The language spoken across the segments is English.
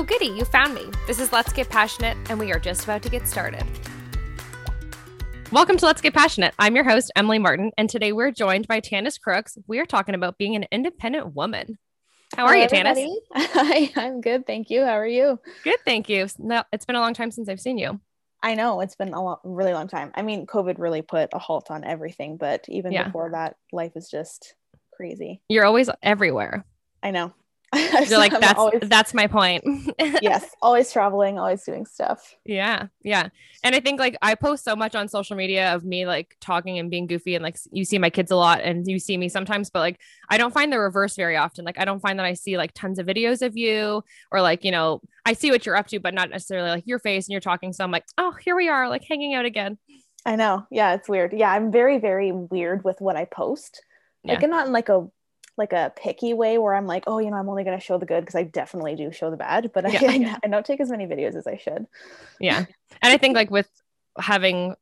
Oh, goody, you found me. This is Let's Get Passionate, and we are just about to get started. Welcome to Let's Get Passionate. I'm your host, Emily Martin, and today we're joined by Tanis Crooks. We are talking about being an independent woman. How are Hello, you, Tanis? Hi, I'm good. Thank you. How are you? Good, thank you. No, it's been a long time since I've seen you. I know it's been a lo- really long time. I mean, COVID really put a halt on everything, but even Yeah. before that, life is just crazy. You're always everywhere. I know. You're like, that's always, that's my point. yes, always traveling, always doing stuff. Yeah, yeah. And I think like I post so much on social media of me like talking and being goofy and like you see my kids a lot and you see me sometimes, but like I don't find the reverse very often. Like I don't find that I see like tons of videos of you or like, you know, I see what you're up to, but not necessarily like your face and you're talking. So I'm like, oh, here we are, like hanging out again. I know. Yeah, it's weird. Yeah, I'm very, very weird with what I post. Like, Yeah. and not in like a like a picky way where I'm like, oh, you know, I'm only going to show the good because I definitely do show the bad, but Yeah. I, I don't take as many videos as I should. Yeah. And I think like with having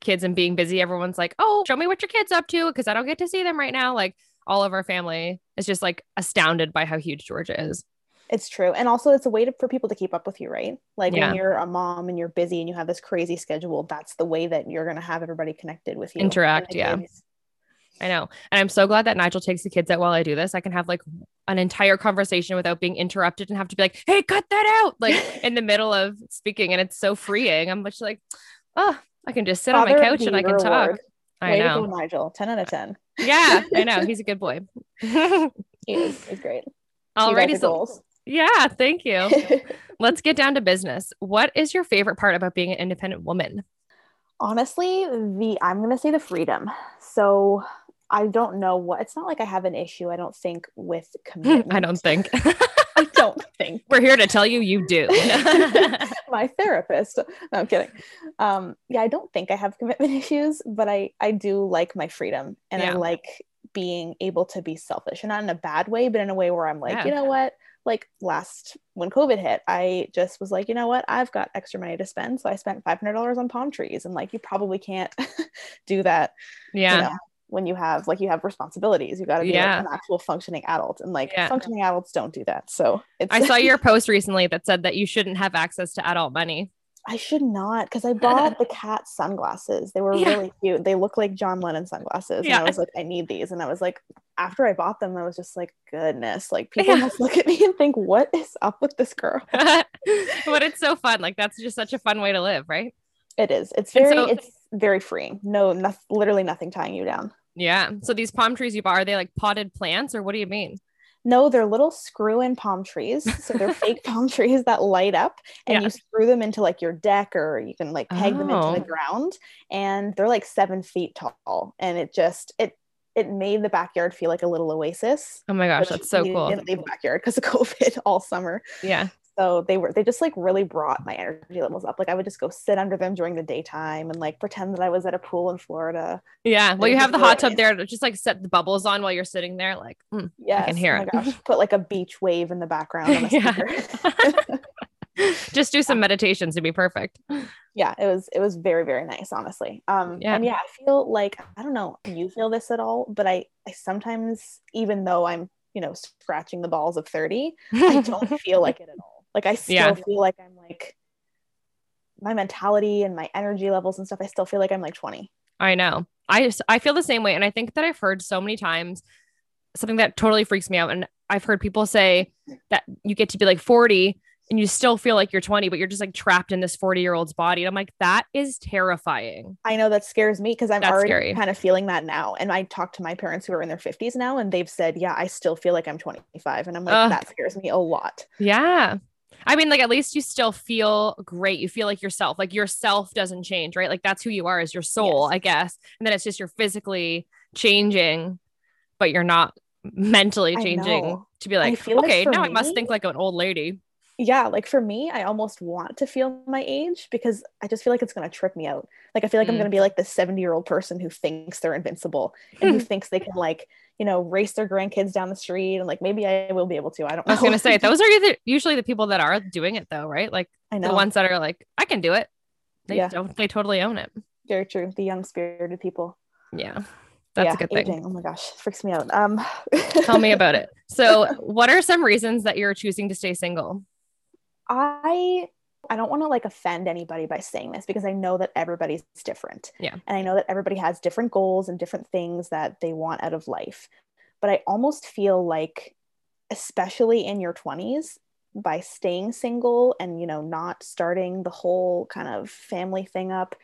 kids and being busy, everyone's like, oh, show me what your kid's up to because I don't get to see them right now. Like all of our family is just like astounded by how huge Georgia is. It's true. And also it's a way to, for people to keep up with you, right? Like Yeah. when you're a mom and you're busy and you have this crazy schedule, that's the way that you're going to have everybody connected with you. Interact, yeah. kids. I know. And I'm so glad that Nigel takes the kids out while I do this. I can have like an entire conversation without being interrupted and have to be like, hey, cut that out, like in the middle of speaking. And it's so freeing. I'm just like, oh, I can just sit on my couch and I can Year talk. I Way know. Go, Nigel. 10 out of 10. yeah, I know. He's a good boy. He is. He's great. Alrighty. So, goals. yeah, thank you. Let's get down to business. What is your favorite part about being an independent woman? Honestly, the I'm going to say the freedom. So I don't know what it's not like I have an issue, I don't think, with commitment. I don't think. I don't think. We're here to tell you you do. my therapist. No, I'm kidding. Um, yeah, I don't think I have commitment issues, but I I do like my freedom and I like being able to be selfish and not in a bad way, but in a way where I'm like, Yeah. you know what? Like last when COVID hit, I just was like, you know what? I've got extra money to spend, so I spent five hundred dollars on palm trees, and like you probably can't do that. yeah. You know, when you have like you have responsibilities, you got to be Yeah. like an actual functioning adult, and like Yeah. functioning adults don't do that. So it's I saw your post recently that said that you shouldn't have access to adult money. I should not because I bought the cat sunglasses. They were Yeah. really cute. They look like John Lennon sunglasses. And I was like, I need these. And I was like, after I bought them, I was just like, goodness, like people must look at me and think, what is up with this girl? but it's so fun. Like that's just such a fun way to live, right? It is. It's very, so- it's very freeing. No, no, literally nothing tying you down. Yeah. So these palm trees you bought, are they like potted plants or what do you mean? No, they're little screw in palm trees. So they're fake palm trees that light up and Yeah. you screw them into like your deck or you can like peg them into Oh. the ground and they're like seven feet tall. And it just, it, it made the backyard feel like a little oasis. Oh my gosh, that's so cool. Didn't leave the backyard because of COVID all summer. Yeah. So they were, they just like really brought my energy levels up. Like I would just go sit under them during the daytime and like pretend that I was at a pool in Florida. Yeah. Well, you have the hot tub there to just like set the bubbles on while you're sitting there. Like, mm. Yes. hear oh it. gosh. Put like a beach wave in the background on a Yeah. speaker. just do some meditations to be perfect. yeah it was it was very very nice honestly um Yeah. and yeah i feel like i don't know if you feel this at all but i i sometimes even though i'm you know scratching the balls of 30 i don't feel like it at all like i still Yeah. feel like i'm like my mentality and my energy levels and stuff i still feel like i'm like 20 I know. I just, I feel the same way. And I think that I've heard so many times something that totally freaks me out. And I've heard people say that you get to be like 40 and you still feel like you're 20, but you're just like trapped in this 40 year old's body. And I'm like, that is terrifying. i know that scares me because i'm That's already scary. kind of feeling that now and i talked to my parents who are in their 50s now and they've said yeah i still feel like i'm 25 and i'm like Ugh. that scares me a lot Yeah. I mean, like, at least you still feel great. You feel like yourself, like yourself doesn't change, right? Like, that's who you are as your soul, Yes. I guess. And then it's just you're physically changing, but you're not mentally changing to be like, okay, now I must think like an old lady. Yeah like for me i almost want to feel my age because i just feel like it's going to trip me out like i feel like i'm Mm. going to be like the 70 year old person who thinks they're invincible and who thinks they can like you know race their grandkids down the street and like maybe i will be able to i don't know I was gonna say those are usually the people that are doing it though, right? Like i know the ones that are like, I can do it. They Yeah. don't. They totally own it. very true the young spirited people Yeah, that's yeah, a good thing. aging. oh my gosh freaks me out um Tell me about it. So, what are some reasons that you're choosing to stay single? I I don't want to like offend anybody by saying this because I know that everybody's different. Yeah. And I know that everybody has different goals and different things that they want out of life. But I almost feel like especially in your 20s by staying single and you know not starting the whole kind of family thing up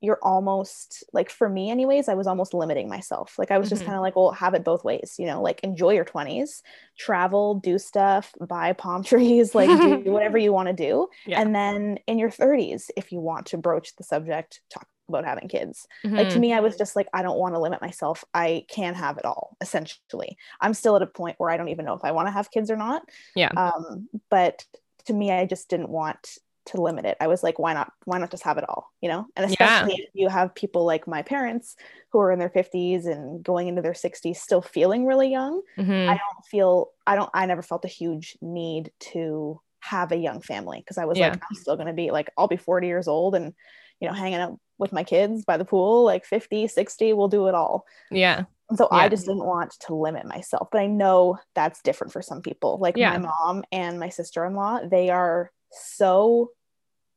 you're almost like for me anyways i was almost limiting myself like i was just Mhm. kind of like well have it both ways you know like enjoy your 20s travel do stuff buy palm trees like do whatever you want to do Yeah. and then in your 30s if you want to broach the subject talk about having kids like to Mhm. me i was just like i don't want to limit myself i can have it all essentially i'm still at a point where i don't even know if i want to have kids or not Yeah. um but to me i just didn't want to limit it i was like why not why not just have it all you know and Yeah. especially if you have people like my parents who are in their 50s and going into their 60s still feeling really young Mhm. i don't feel i don't i never felt a huge need to have a young family because i was Yeah. like i'm still going to be like i'll be 40 years old and you know hanging out with my kids by the pool like 50 60 we'll do it all yeah. so Yeah. I just didn't want to limit myself. But I know that's different for some people. Like Yeah. my mom and my sister in law, they are so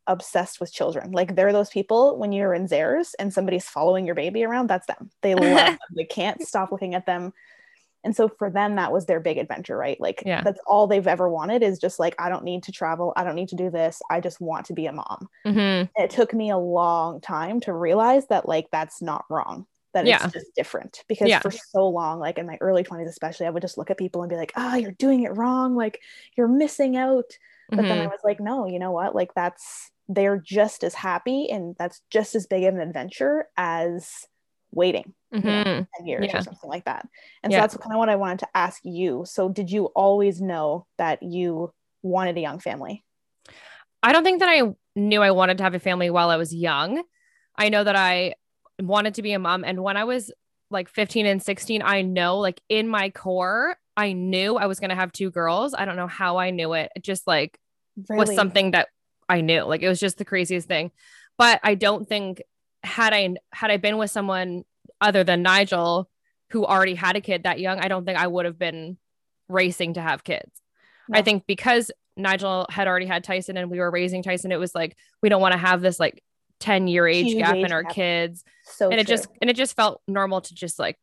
obsessed with children. Like they're those people when you're in Zehrs and somebody's following your baby around, that's them. They love them. They can't stop looking at them. And so for them, that was their big adventure, right? Like Yeah. that's all they've ever wanted is just like, I don't need to travel. I don't need to do this. I just want to be a mom Mhm. it took me a long time to realize that like that's not wrong that Yeah. it's just different because Yeah. for so long like in my early 20s especially i would just look at people and be like ah you're doing it wrong like you're missing out but then i Mhm. was like no you know what like that's they're just as happy and that's just as big of an adventure as waiting you know, Mhm. 10 years Yeah. or something like that and Yeah. so that's kind of what i wanted to ask you so did you always know that you wanted a young family I don't think that I knew I wanted to have a family while I was young. I know that I wanted to be a mom. And when I was like 15 and 16, I know like in my core, I knew I was going to have two girls. I don't know how I knew it. It just like was something that I knew. Like it was just the craziest thing. But I don't think had I had I been with someone other than Nigel who already had a kid that young, I don't think I would have been racing to have kids. I think because Nigel had already had Tyson and we were raising Tyson, it was like we don't want to have this like 10 year age Huge gap age in our gap. kids. so and it true. just and it just felt normal to just like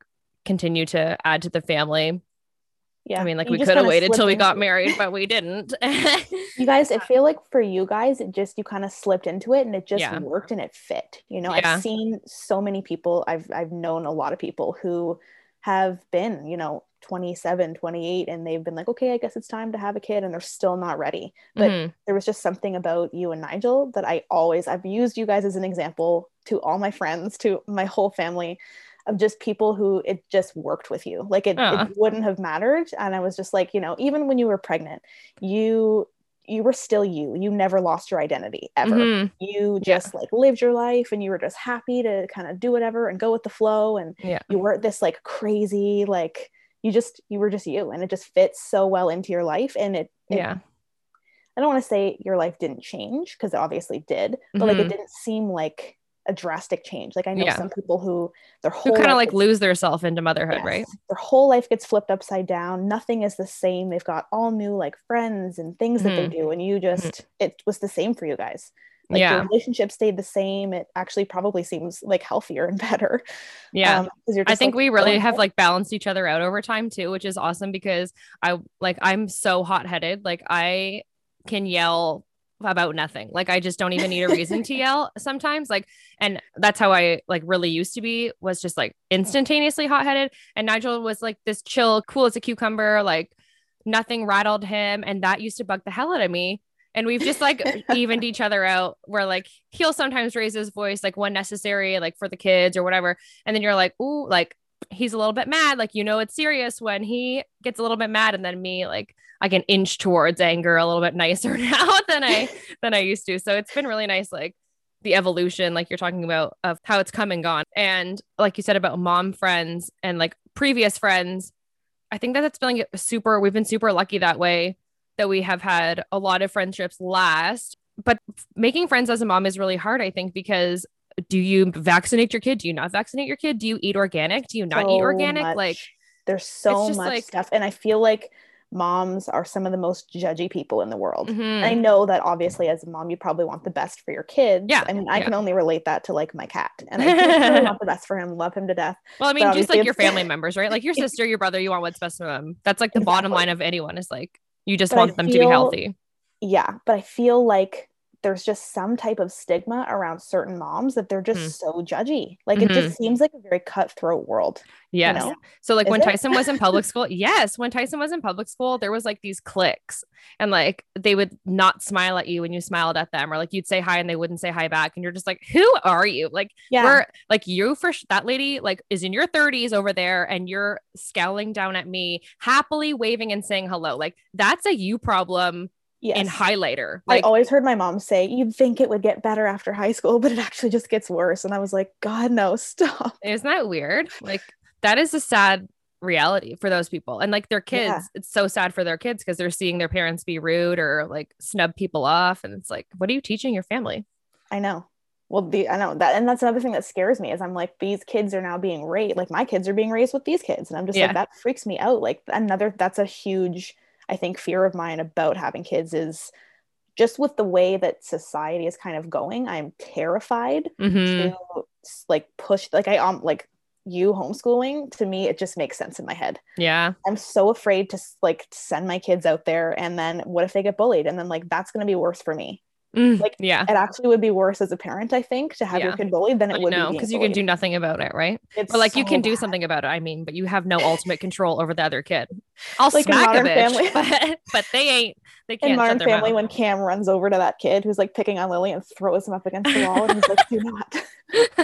continue to add to the family. Yeah I mean, like you we could have waited till we got it. married, but we didn't. you guys i feel like for you guys it just you kind of slipped into it and it just Yeah. worked and it fit you know Yeah. i've seen so many people i've i've known a lot of people who have been you know 27 28 and they've been like okay i guess it's time to have a kid and they're still not ready but Mhm. there was just something about you and nigel that i always i've used you guys as an example to all my friends to my whole family of just people who it just worked with you like it, Aw. it wouldn't have mattered and i was just like you know even when you were pregnant you you were still you you never lost your identity ever Mhm. you Yeah. just like lived your life and you were just happy to kind of do whatever and go with the flow and Yeah. you weren't this like crazy like you just you were just you and it just fits so well into your life and it, it Yeah. i don't want to say your life didn't change because it obviously did but like it Mhm. didn't seem like a drastic change like i know Yeah. some people who their whole Who kind of like gets- lose their self into motherhood, Yes. right? Their whole life gets flipped upside down. Nothing is the same. They've got all new like friends and things that they do. And you just, it was the same for you guys. Like Yeah. your relationship stayed the same. It actually probably seems like healthier and better. Yeah. Um, I think like, we really have like balanced each other out over time too, which is awesome because I like I'm so hot headed. Like I can yell about nothing. Like I just don't even need a reason to yell sometimes. Like, and that's how I like really used to be was just like instantaneously hot headed. And Nigel was like this chill, cool as a cucumber, like nothing rattled him. And that used to bug the hell out of me. And we've just like evened each other out where like he'll sometimes raise his voice like when necessary, like for the kids or whatever. And then you're like, ooh, like he's a little bit mad. Like, you know, it's serious when he gets a little bit mad. And then me, like, I can inch towards anger a little bit nicer now than I than I used to. So it's been really nice, like the evolution, like you're talking about, of how it's come and gone. And like you said about mom friends and like previous friends, I think that that's been like, super. We've been super lucky that way that we have had a lot of friendships last. But making friends as a mom is really hard, I think, because do you vaccinate your kid? Do you not vaccinate your kid? Do you eat organic? Do you not eat organic? much. Like there's so much like- stuff. And I feel like moms are some of the most judgy people in the world. Mhm. And I know that obviously as a mom, you probably want the best for your kids. Yeah, I mean, I yeah. can only relate that to like my cat. And I really want the best for him, love him to death. Well, I mean, just like your family members, right? Like your sister, your brother, you want what's best for them. That's like the bottom line of anyone is like you just But I want them to be healthy. Yeah. But I feel like there's just some type of stigma around certain moms that they're just Hmm. so judgy. Like it just seems like a very cutthroat world. Yes. know? So like Is when it? Tyson was in public school, yes, when Tyson was in public school, there was like these cliques and like they would not smile at you when you smiled at them or like you'd say hi and they wouldn't say hi back and you're just like, "Who are you?" Like Yeah. we're like you for sh- that lady like is in your 30s over there and you're scowling down at me, happily waving and saying hello. Like that's a you problem yes. in highlighter. I always heard my mom say, you'd think it would get better after high school, but it actually just gets worse. And I was like, God, no, stop. Isn't that weird? Like that is a sad reality for those people. And like their kids, Yeah. it's so sad for their kids because they're seeing their parents be rude or like snub people off. And it's like, what are you teaching your family? I know. Well, the I know that, and that's another thing that scares me is I'm like these kids are now being raised, like my kids are being raised with these kids, and I'm just Yeah. like that freaks me out. Like another, that's a huge, I think, fear of mine about having kids is just with the way that society is kind of going. I'm terrified Mhm. to like push, like I um like you homeschooling to me, it just makes sense in my head. Yeah. I'm so afraid to like send my kids out there, and then what if they get bullied, and then like that's gonna be worse for me. Mm, Like, yeah. It actually would be worse as a parent, I think, to have your kid bullied than it But would no, be because you can do nothing about it, right? It's Or like you so can do something about it. I mean, but you have no ultimate control over the other kid. I'll Like smack a bitch, Family. but, but they ain't. They can't. in Modern Family mouth. when Cam runs over to that kid who's like picking on Lily and throws him up against the wall, and he's like, "Do not."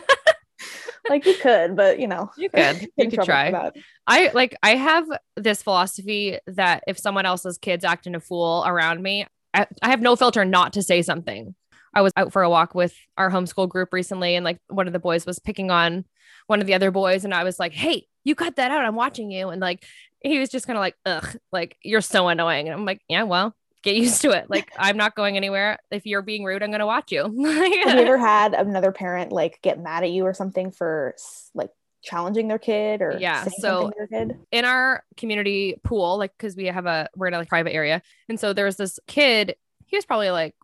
like you could, but you know, You could. You could try. I like I have this philosophy that if someone else's kids acting a fool around me, I, I have no filter not to say something. I was out for a walk with our homeschool group recently, and like one of the boys was picking on one of the other boys, and I was like, "Hey, you cut that out! I'm watching you." And like he was just kind of like, "Ugh, like you're so annoying." And I'm like, "Yeah, well, get used to it. Like I'm not going anywhere. If you're being rude, I'm gonna watch you." Have you ever had another parent like get mad at you or something for like challenging their kid or Yeah, so- their kid? in our community pool, like because we have a we're in a like, private area, and so there was this kid. He was probably like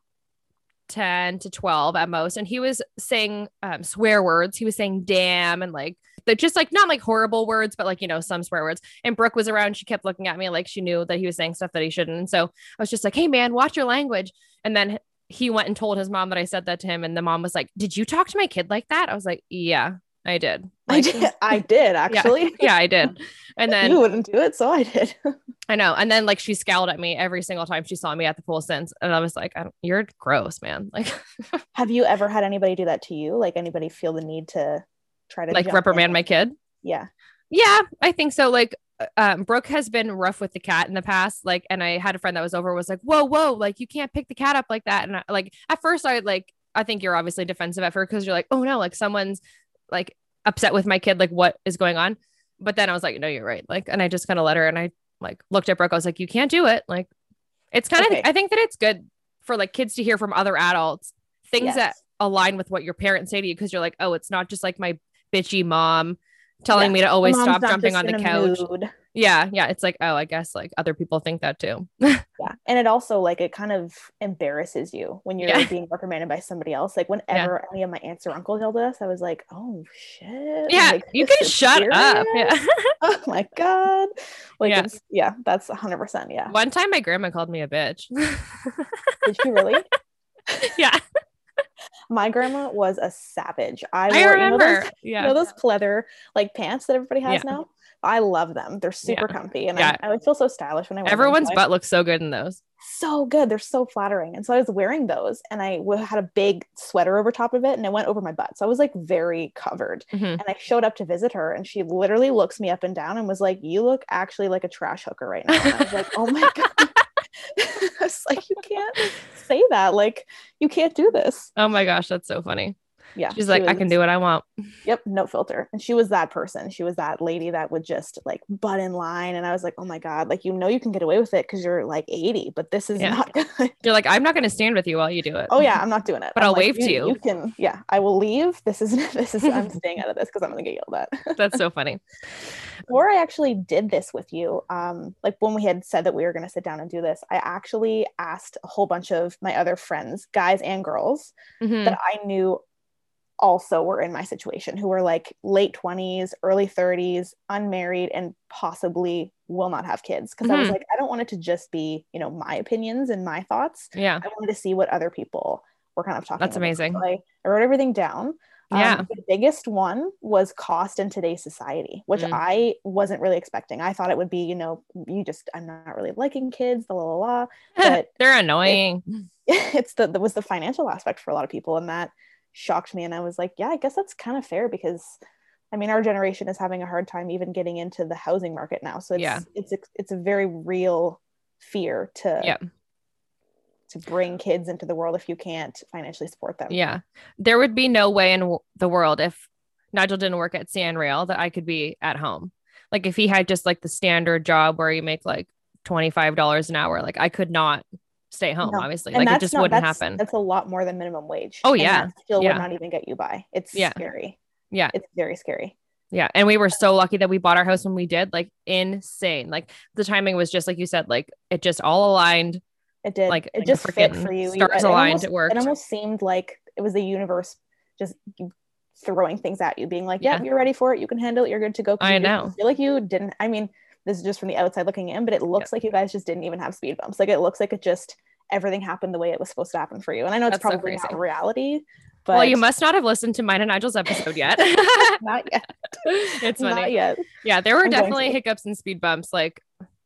ten to twelve at most, and he was saying um, swear words. He was saying "damn" and like they're just like not like horrible words, but like you know some swear words. And Brooke was around. She kept looking at me like she knew that he was saying stuff that he shouldn't. And so I was just like, "Hey man, watch your language." And then he went and told his mom that I said that to him, and the mom was like, "Did you talk to my kid like that?" I was like, "Yeah, I did." I did. I did actually. yeah, I did. And then you wouldn't do it, so I did. I know. And then like she scowled at me every single time she saw me at the pool since. And I was like, I don't, you're gross, man. Like, Have you ever had anybody do that to you? Like anybody feel the need to try to like reprimand in? my kid. Yeah. Yeah, I think so. Like, uh, um, Brooke has been rough with the cat in the past. Like, and I had a friend that was over was like, whoa, whoa, like you can't pick the cat up like that. And I, like at first, I like, I think you're obviously defensive at first because you're like, oh no, like someone's like upset with my kid. Like, what is going on? But then I was like, no, you're right. Like, and I just kind of let her and I like looked at Brooke. I was like, you can't do it. Like, it's kind Okay. of, I think that it's good for like kids to hear from other adults things Yes. that align with what your parents say to you because you're like, oh, it's not just like my bitchy mom telling Yeah. me to always Mom's stop jumping on the couch. mood. Yeah, yeah. It's like, oh, I guess like other people think that too. Yeah. And it also like it kind of embarrasses you when you're Yeah. being reprimanded by somebody else. Like whenever any of my aunts or uncles yelled at us, I was like, oh shit. Yeah, Like, you can shut up. Yeah. Oh my God. Like Yeah. yeah, that's hundred percent. Yeah. One time my grandma called me a bitch. Did she really? yeah, My grandma was a savage. I, I wore, you know remember. those- yeah. You know those pleather like pants that everybody has Yeah. now? I love them. They're super comfy, and Yeah. I, I would feel so stylish when I wear them. Everyone's I- butt looks so good in those. so good. They're so flattering. And so I was wearing those, and I had a big sweater over top of it, and it went over my butt. So I was like very covered. Mhm. And I showed up to visit her, and she literally looks me up and down and was like, "You look actually like a trash hooker right now." And I was like, "Oh my god." I was like, "You can't say that. Like, you can't do this." Oh my gosh, that's so funny. Yeah. She's she like, I can do what I want. Yep, no filter. And she was that person. She was that lady that would just like butt in line. And I was like, oh my God, like, you know, you can get away with it because you're like 80, but this is Yeah. not good. You're like, I'm not going to stand with you while you do it. oh, yeah, I'm not doing it. But I'm I'll like, wave to you. You can, yeah, I will leave. This is, this is, I'm staying out of this because I'm going to get yelled at. That's so funny. Or I actually did this with you, um, like when we had said that we were going to sit down and do this, I actually asked a whole bunch of my other friends, guys and girls, Mhm. that I knew also were in my situation who were like late 20s, early 30s, unmarried, and possibly will not have kids. Because I was Mhm. like, I don't want it to just be, you know, my opinions and my thoughts. Yeah. I wanted to see what other people were kind of talking That's about. amazing. So I, I wrote everything down. Um, Yeah. the biggest one was cost in today's society, which Mm. I wasn't really expecting. I thought it would be, you know, you just, I'm not really liking kids, the la la la. But They're annoying. it's the that was the financial aspect for a lot of people and that shocked me and i was like yeah i guess that's kind of fair because i mean our generation is having a hard time even getting into the housing market now so it's Yeah. it's a, it's a very real fear to Yeah. to bring kids into the world if you can't financially support them Yeah. There would be no way in w- the world if Nigel didn't work at CN Rail that I could be at home. Like if he had just like the standard job where you make like $25 an hour, like I could not stay home, No. obviously. and like it just not, wouldn't that's, happen. that's a lot more than minimum wage Oh, yeah. still Yeah. would not even get you by it's Yeah. scary Yeah. it's very scary Yeah. And we were so lucky that we bought our house when we did, like insane. Like the timing was just like you said, like it just all aligned. it did Like, it just fit for you You- stars it aligned, almost- it worked. it almost seemed like it was the universe just throwing things at you being like yeah, Yeah. you're ready for it you can handle it you're good to go." I you know. feel like you didn't i mean this is just from the outside looking in but it looks like you guys just didn't even have speed bumps like it looks like it just everything happened the way it was supposed to happen for you and i know it's That's so probably crazy. not reality but well, you must not have listened to mine and Nigel's episode yet. not yet it's funny. not yet Yeah, there were I'm definitely hiccups and speed bumps. Like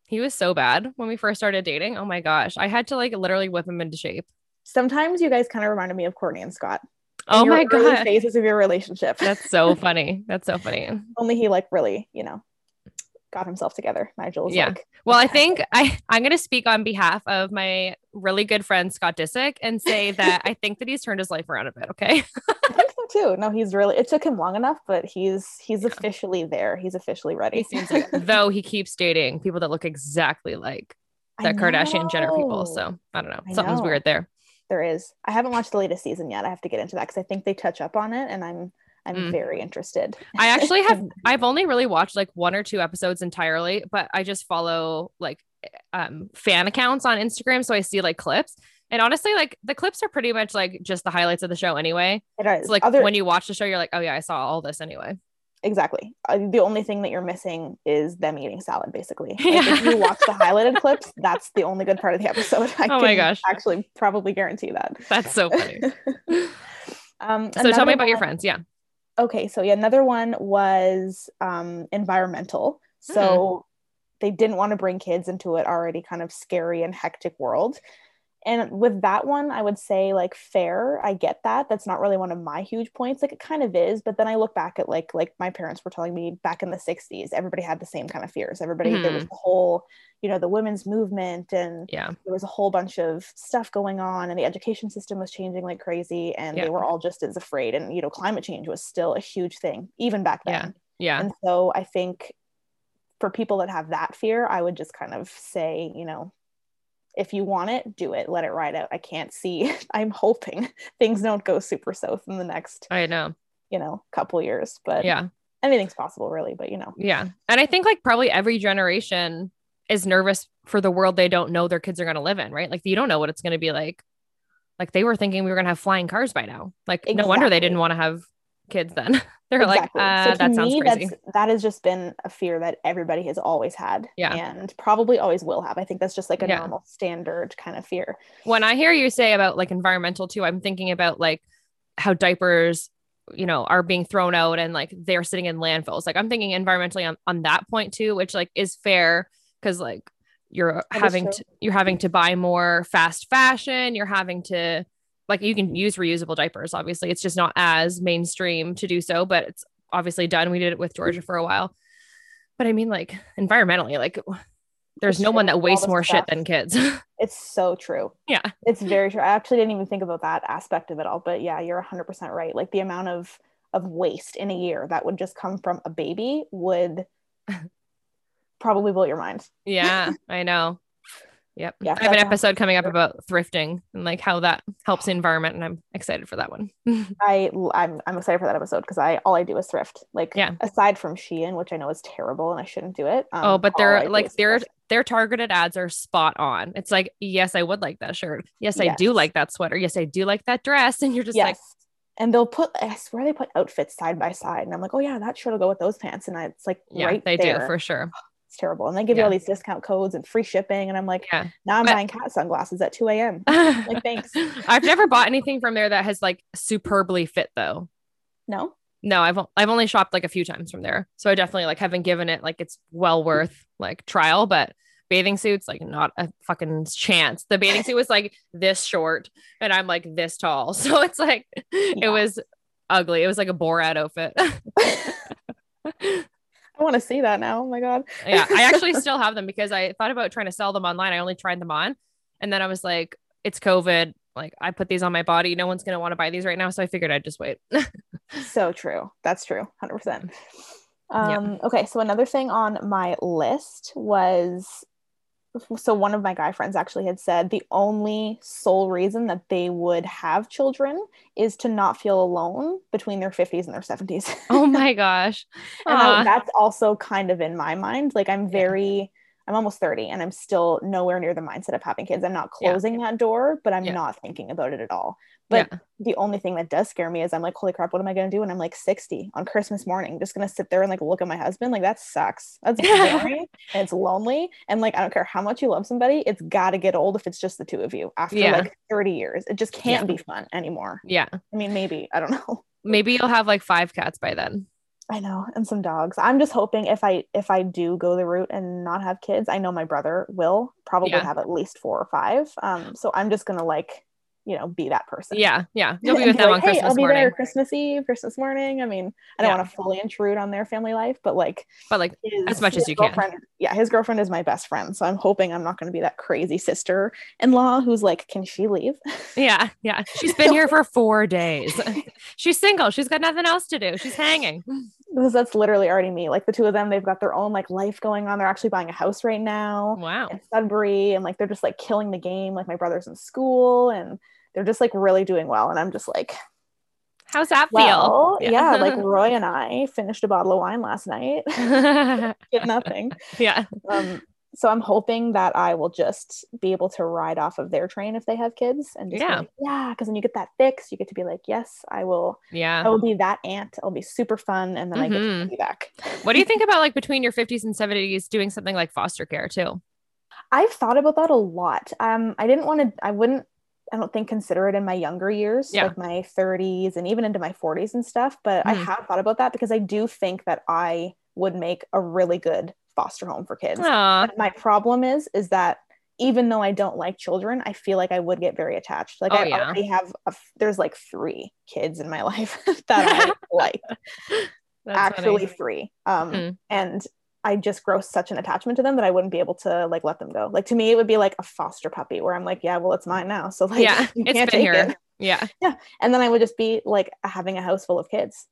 he was so bad when we first started dating. Oh my gosh. I had to like literally whip him into shape. sometimes you guys kind of reminded me of Kourtney and scott Oh my god. phases of your relationship That's so funny. That's so funny. only he like really you know got himself together nigel was Yeah. like Well, I think I I'm gonna speak on behalf of my really good friend Scott Disick and say that I think that he's turned his life around a bit. Okay. I think so too. No, he's really. It took him long enough, but he's he's Yeah. officially there. He's officially ready. He seems like though he keeps dating people that look exactly like the Kardashian Jenner people. So I don't know. I Something's know. weird there. there is. I haven't watched the latest season yet. I have to get into that because I think they touch up on it, and I'm I'm Mm. very interested. I actually have I've only really watched like one or two episodes entirely, but I just follow like um fan accounts on Instagram so I see like clips. And honestly, like the clips are pretty much like just the highlights of the show anyway. It is It's like other when you watch the show, you're like, oh yeah, I saw all this anyway. exactly. Uh, the only thing that you're missing is them eating salad, basically. Like, if you watch the highlighted clips, that's the only good part of the episode. I Oh my gosh. Actually, probably guarantee that. That's so funny. Um, so tell me about your friends. Yeah. Okay so yeah another one was um environmental Hmm. so they didn't want to bring kids into it already kind of scary and hectic world and with that one i would say like fair i get that that's not really one of my huge points like it kind of is but then i look back at like like my parents were telling me back in the 60s everybody had the same kind of fears everybody there was Mhm. the whole you know the women's movement and Yeah. there was a whole bunch of stuff going on and the education system was changing like crazy and Yeah. they were all just as afraid and you know climate change was still a huge thing even back then Yeah. then Yeah. and so i think for people that have that fear i would just kind of say you know if you want it do it let it ride out i can't see i'm hoping things don't go super south in the next I know. you know couple years but Yeah. anything's possible really but you know Yeah. And I think like probably every generation is nervous for the world they don't know their kids are going to live in, right? Like you don't know what it's going to be like. Like they were thinking we were going to have flying cars by now. Like no wonder they didn't want to have kids then. They're Exactly. like, uh, so to that sounds me, crazy. that's that has just been a fear that everybody has always had, Yeah. and probably always will have. I think that's just like a Yeah. normal standard kind of fear. When I hear you say about like environmental too, I'm thinking about like how diapers, you know, are being thrown out and like they're sitting in landfills. Like I'm thinking environmentally on, on that point too, which like is fair because like you're is having to you're having to buy more fast fashion, you're having to like you can use reusable diapers. Obviously, it's just not as mainstream to do so, but it's obviously done. We did it with Georgia for a while. But I mean, like environmentally, like there's It's no one that wastes more shit than kids. It's so true. yeah. It's very true. I actually didn't even think about that aspect of it all. But yeah, you're 100% right. Like the amount of of waste in a year that would just come from a baby would probably blow your mind. Yeah, I know. Yep. Yeah, I have an episode coming up about thrifting and like how that helps the environment, and I'm excited for that one. I I'm, I'm excited for that episode because I all I do is thrift. Like Yeah. aside from Shein, which I know is terrible and I shouldn't do it. um, oh, but they're like their their targeted ads are spot on. It's like, yes, I would like that shirt. Yes, I do like that sweater. Yes, I do like that dress. And you're just yes. like, and they'll put I swear they put outfits side by side, and I'm like, oh yeah, that shirt will go with those pants, and I, it's like yeah, right they there. do for sure. It's terrible, and they give you all these discount codes and free shipping, and I'm like, Yeah. now I'm But- buying cat sunglasses at 2 a.m. Like, thanks. I've never bought anything from there that has like superbly fit though. No, No, I've I've only shopped like a few times from there. So I definitely like haven't given it like it's well worth like trial, but bathing suits like not a fucking chance. The bathing suit was like this short and I'm like this tall. So it's like Yeah. it was ugly. It was like a Borat outfit. I want to see that now. Oh my god. yeah, I actually still have them because I thought about trying to sell them online. I only tried them on and then I was like it's COVID. Like I put these on my body. No one's going to want to buy these right now, so I figured I'd just wait. so true. That's true. 100%. Um, Okay, so another thing on my list was so one of my guy friends actually had said the only sole reason that they would have children is to not feel alone between their 50s and their 70s. oh my gosh. and I- that's also kind of in my mind. Like I'm very I'm almost 30 and I'm still nowhere near the mindset of having kids. I'm not Yeah. closing that door, but I'm Yeah. not thinking about it at all. But yeah. the only thing that does scare me is I'm like, holy crap, what am I gonna do when I'm like 60 on Christmas morning? Just gonna sit there and like look at my husband. Like that sucks. That's boring and it's lonely. And like I don't care how much you love somebody, it's gotta get old if it's just the two of you after Yeah. like 30 years. It just can't be fun anymore. Yeah. I mean, maybe, I don't know. Maybe you'll have like five cats by then. I know, and some dogs. I'm just hoping if I if I do go the route and not have kids, I know my brother will probably Yeah. have at least four or five. Um, so I'm just gonna like, you know, be that person. Yeah, yeah. You'll be with them like, on hey, Christmas I'll be morning. there Christmas Eve, Christmas morning. I mean, I don't Yeah. want to fully intrude on their family life, but like But like his, As much as you can. Yeah, his girlfriend is my best friend, so I'm hoping I'm not going to be that crazy sister-in-law who's like, can she leave? yeah, yeah. She's been here for four days. She's single. She's got nothing else to do. She's hanging. Because that's literally already me. Like the two of them, they've got their own like life going on. They're actually buying a house right now. Wow. in Sudbury and like they're just like killing the game. Like my brother's in school and they're just like really doing well. And I'm just like, How's that well, feel? yeah. like Roy and I finished a bottle of wine last night. Get nothing. yeah. Um, so I'm hoping that I will just be able to ride off of their train if they have kids and Yeah. like, yeah, because then you get that fix. You get to be like, yes, I will. Yeah, I will be that aunt. It'll be super fun, and then I get to be back. What do you think about like between your 50s and 70s doing something like foster care too? I've thought about that a lot. Um, I didn't want to. I wouldn't. I don't think consider it in my younger years, Yeah. like my 30s and even into my 40s and stuff. But I Mhm. have thought about that because I do think that I would make a really good foster home for kids. My problem is, is that even though I don't like children, I feel like I would get very attached. Like Oh, I yeah. already have. A, there's like three kids in my life that I like That's actually funny. three um Mm. and i just grow such an attachment to them that i wouldn't be able to like let them go like to me it would be like a foster puppy where i'm like yeah well it's mine now so like Yeah, you it's can't been take here. it Yeah. and then i would just be like having a house full of kids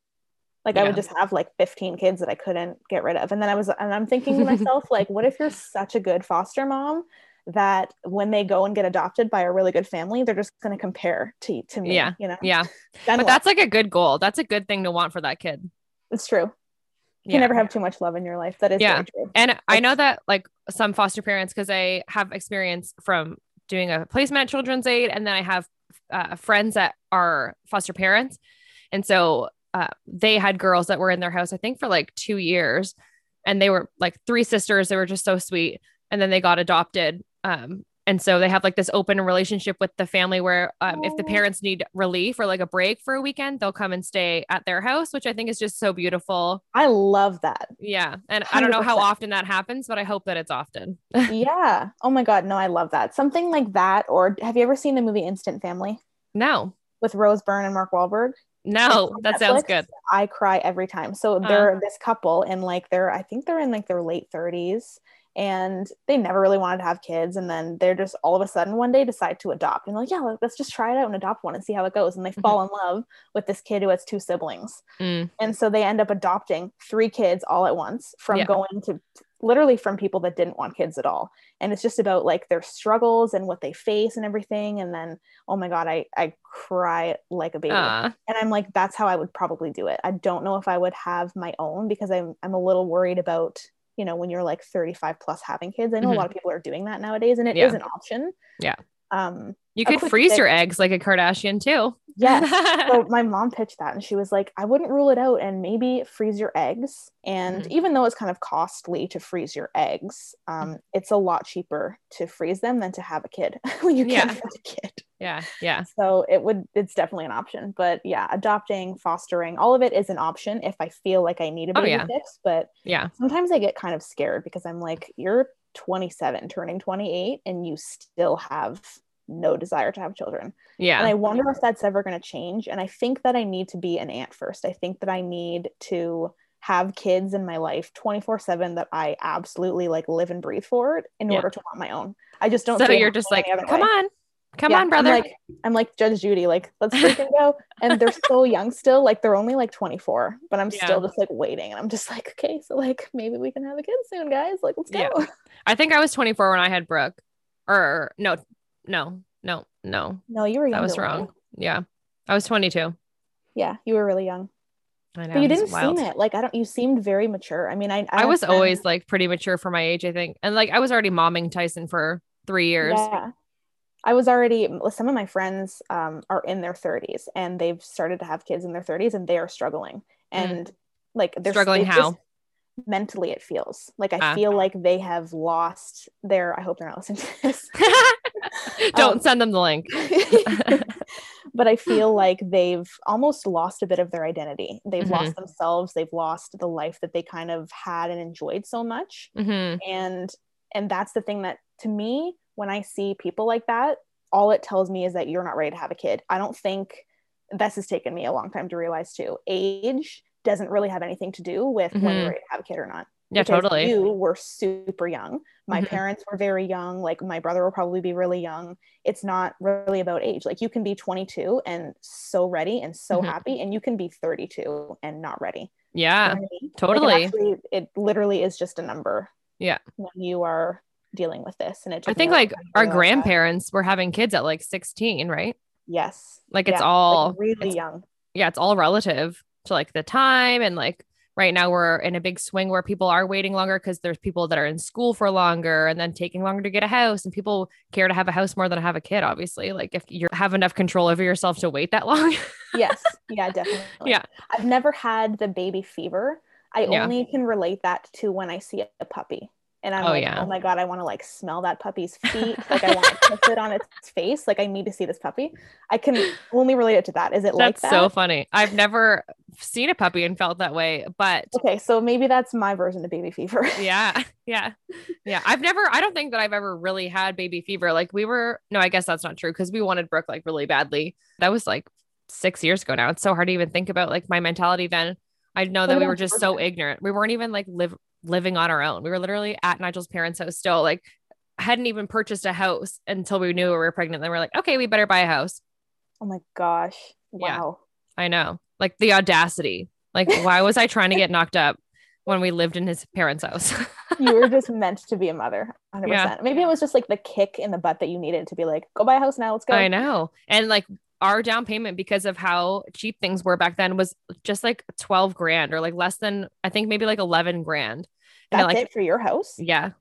like i would just have like 15 kids that i couldn't get rid of and then i was and i'm thinking to myself like what if you're such a good foster mom that when they go and get adopted by a really good family they're just going to compare to to me Yeah. you know Yeah. Then But what? that's like a good goal. That's a good thing to want for that kid. it's true you Yeah. never have too much love in your life that is Yeah. true And I know that like some foster parents, because I have experience from doing a placement at Children's Aid, and then I have uh, friends that are foster parents. And so uh, they had girls that were in their house, I think, for like two years. And they were like three sisters. They were just so sweet. And then they got adopted. Um, and so they have like this open relationship with the family where um, if the parents need relief or like a break for a weekend, they'll come and stay at their house, which I think is just so beautiful. i love that Yeah. And I don't know how often that happens, but I hope that it's often. yeah. Oh my God. No, I love that. Something like that. Or have you ever seen the movie Instant Family No, with Rose Byrne and Mark Wahlberg? No, that sounds good. I cry every time. So Uh. they're this couple and like they're, I think they're in like their late 30s and they never really wanted to have kids and then they're just all of a sudden one day decide to adopt and like yeah let's just try it out and adopt one and see how it goes and they mm-hmm. fall in love with this kid who has two siblings mm. and so they end up adopting three kids all at once from yeah. going to literally from people that didn't want kids at all. And it's just about like their struggles and what they face and everything. And then oh my god i i cry like a baby. And i'm like that's how i would probably do it. I don't know if i would have my own because i'm i'm a little worried about you know when you're like 35 plus having kids. I know mm-hmm. a lot of people are doing that nowadays and it yeah. is an option. Yeah um you could freeze your eggs like a Kardashian too. Yes. so my mom pitched that and she was like, I wouldn't rule it out and maybe freeze your eggs. And mm-hmm. even though it's kind of costly to freeze your eggs, um, it's a lot cheaper to freeze them than to have a kid when you can't have a kid. Yeah. Yeah. So it would, it's definitely an option. But yeah, adopting, fostering, all of it is an option if I feel like I need a baby oh, yeah. fix. But yeah, sometimes I get kind of scared because I'm like, you're 27, turning 28, and you still have no desire to have children. Yeah. And I wonder if that's ever going to change. And I think that I need to be an aunt first. I think that I need to have kids in my life 24 7 that I absolutely like live and breathe for it in yeah. order to want my own. I just don't. So you're just like, come way. on. Come yeah, on, brother. I'm like, I'm like Judge Judy, like, let's freaking go. And they're so young still, like they're only like 24, but I'm yeah. still just like waiting. And I'm just like, okay, so like maybe we can have a kid soon, guys. Like, let's go. Yeah. I think I was 24 when I had Brooke. Or no, no, no, no. No, you were young. That was wrong. Yeah. I was 22. Yeah, you were really young. I know. But you didn't seem it. Like I don't you seemed very mature. I mean, I I, I was always like pretty mature for my age, I think. And like I was already momming Tyson for 3 years. Yeah. I was already some of my friends um, are in their 30s and they've started to have kids in their 30s and they are struggling. Mm. And mm. like they're struggling how? Mentally it feels like i uh. feel like they have lost their i hope they're not listening to this don't um, send them the link but i feel like they've almost lost a bit of their identity they've mm-hmm. lost themselves they've lost the life that they kind of had and enjoyed so much mm-hmm. and and that's the thing that to me when i see people like that all it tells me is that you're not ready to have a kid i don't think this has taken me a long time to realize too age doesn't really have anything to do with mm-hmm. when you're ready to have a kid or not. Yeah, totally. You were super young. My mm-hmm. parents were very young. Like my brother will probably be really young. It's not really about age. Like you can be 22 and so ready and so mm-hmm. happy, and you can be 32 and not ready. Yeah, you know I mean? totally. Like it, actually, it literally is just a number. Yeah, when you are dealing with this, and it. I think like our grandparents that. were having kids at like 16, right? Yes. Like it's yeah. all like really it's, young. Yeah, it's all relative to like the time and like right now we're in a big swing where people are waiting longer because there's people that are in school for longer and then taking longer to get a house and people care to have a house more than have a kid obviously like if you have enough control over yourself to wait that long yes yeah definitely yeah i've never had the baby fever i yeah. only can relate that to when i see a puppy and I'm oh, like, yeah. oh my God, I want to like smell that puppy's feet. like I want to kiss it on its face. Like I need to see this puppy. I can only relate it to that. Is it that's like that? so funny. I've never seen a puppy and felt that way, but okay. So maybe that's my version of baby fever. yeah. Yeah. Yeah. I've never, I don't think that I've ever really had baby fever. Like we were, no, I guess that's not true because we wanted Brooke like really badly. That was like six years ago now. It's so hard to even think about like my mentality then. I know that we were just so ignorant. We weren't even like live living on our own. We were literally at Nigel's parents' house still, like hadn't even purchased a house until we knew we were pregnant. Then we are like, okay, we better buy a house. Oh my gosh. Wow. Yeah, I know. Like the audacity. Like, why was I trying to get knocked up when we lived in his parents' house? you were just meant to be a mother. 100%. Yeah. Maybe it was just like the kick in the butt that you needed to be like, go buy a house now. Let's go. I know. And like our down payment because of how cheap things were back then was just like 12 grand or like less than I think maybe like 11 grand. That's like, it for your house? Yeah.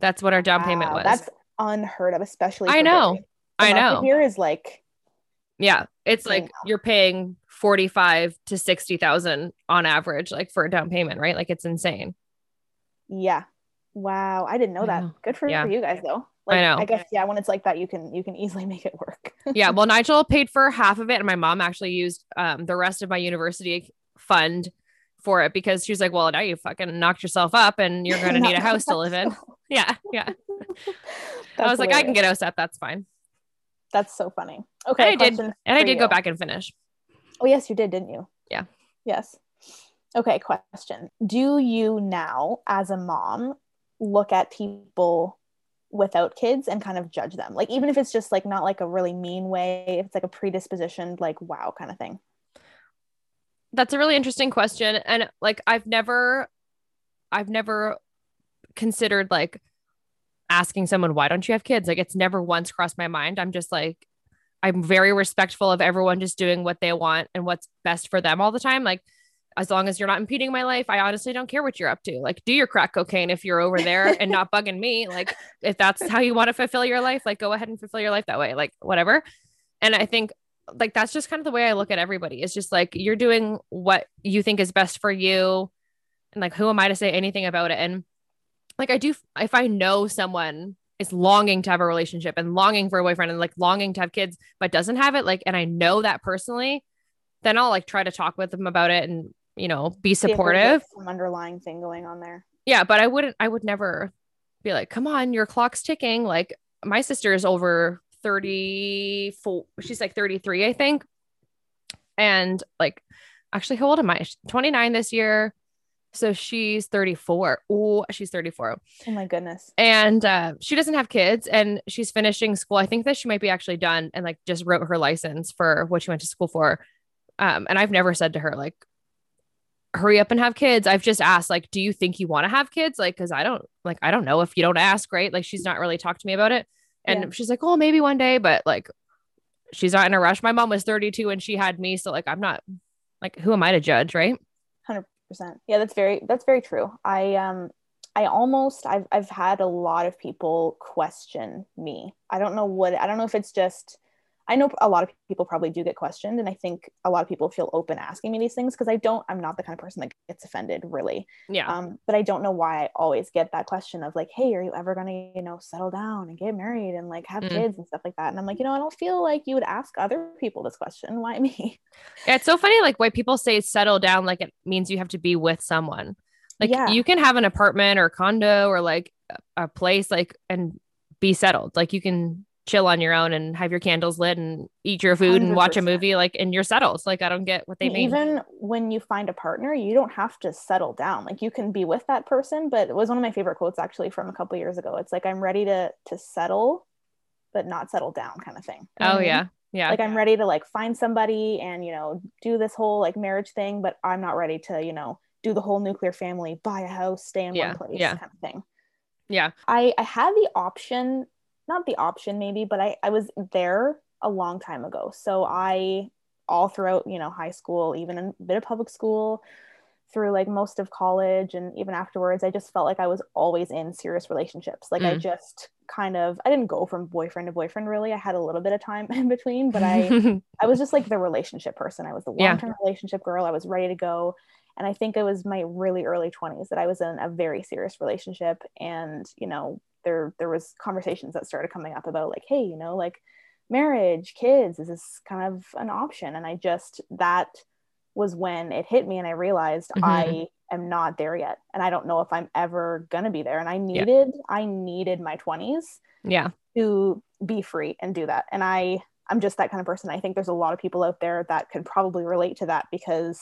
That's what our down wow, payment was. That's unheard of, especially. I know. I know. Here is like, yeah, it's like you're paying 45 to 60,000 on average, like for a down payment, right? Like it's insane. Yeah. Wow. I didn't know that. Know. Good for, yeah. for you guys though. Like, I know. I guess yeah. When it's like that, you can you can easily make it work. yeah. Well, Nigel paid for half of it, and my mom actually used um, the rest of my university fund for it because she's like, "Well, now you fucking knocked yourself up, and you're going to need a house to live in." yeah. Yeah. I was hilarious. like, I can get OSAP. That's fine. That's so funny. Okay. And I did, and I did you. go back and finish. Oh yes, you did, didn't you? Yeah. Yes. Okay. Question: Do you now, as a mom, look at people without kids and kind of judge them. Like even if it's just like not like a really mean way, if it's like a predispositioned like wow kind of thing. That's a really interesting question and like I've never I've never considered like asking someone why don't you have kids? Like it's never once crossed my mind. I'm just like I'm very respectful of everyone just doing what they want and what's best for them all the time. Like as long as you're not impeding my life, I honestly don't care what you're up to. Like, do your crack cocaine if you're over there and not bugging me. Like, if that's how you want to fulfill your life, like, go ahead and fulfill your life that way, like, whatever. And I think, like, that's just kind of the way I look at everybody. It's just like you're doing what you think is best for you. And like, who am I to say anything about it? And like, I do, if I know someone is longing to have a relationship and longing for a boyfriend and like longing to have kids, but doesn't have it, like, and I know that personally, then I'll like try to talk with them about it and you know, be supportive. Some underlying thing going on there. Yeah, but I wouldn't I would never be like, come on, your clock's ticking. Like my sister is over 34, she's like 33, I think. And like actually, how old am I? 29 this year. So she's 34. Oh, she's 34. Oh my goodness. And uh, she doesn't have kids and she's finishing school. I think that she might be actually done and like just wrote her license for what she went to school for. Um, and I've never said to her, like, hurry up and have kids. I've just asked, like, do you think you want to have kids? Like, cause I don't like, I don't know if you don't ask, right? Like, she's not really talked to me about it. And yeah. she's like, oh, maybe one day, but like, she's not in a rush. My mom was 32 and she had me. So, like, I'm not like, who am I to judge, right? 100%. Yeah, that's very, that's very true. I, um, I almost I've I've had a lot of people question me. I don't know what I don't know if it's just I know a lot of people probably do get questioned, and I think a lot of people feel open asking me these things because I don't. I'm not the kind of person that gets offended, really. Yeah. Um, but I don't know why I always get that question of like, "Hey, are you ever gonna, you know, settle down and get married and like have mm. kids and stuff like that?" And I'm like, you know, I don't feel like you would ask other people this question. Why me? Yeah, it's so funny, like why people say settle down, like it means you have to be with someone. Like yeah. you can have an apartment or condo or like a place, like and be settled. Like you can chill on your own and have your candles lit and eat your food 100%. and watch a movie like and you're settled. Like i don't get what they mean. even when you find a partner you don't have to settle down. Like you can be with that person but it was one of my favorite quotes actually from a couple years ago. It's like i'm ready to to settle but not settle down kind of thing oh yeah. Yeah. Like i'm ready to like find somebody and you know do this whole like marriage thing but i'm not ready to you know do the whole nuclear family buy a house stay in yeah. one place yeah. kind of thing. Yeah. I i had the option not the option maybe, but I, I was there a long time ago. So I all throughout, you know, high school, even a bit of public school, through like most of college and even afterwards, I just felt like I was always in serious relationships. Like mm. I just kind of I didn't go from boyfriend to boyfriend really. I had a little bit of time in between, but I I was just like the relationship person. I was the long-term yeah. relationship girl. I was ready to go. And I think it was my really early 20s that I was in a very serious relationship and, you know, there there was conversations that started coming up about like hey you know like marriage kids is this kind of an option. And i just that was when it hit me and i realized mm-hmm. i am not there yet. And i don't know if i'm ever going to be there. And i needed yeah. i needed my 20s yeah. to be free and do that. And i i'm just that kind of person. I think there's a lot of people out there that could probably relate to that because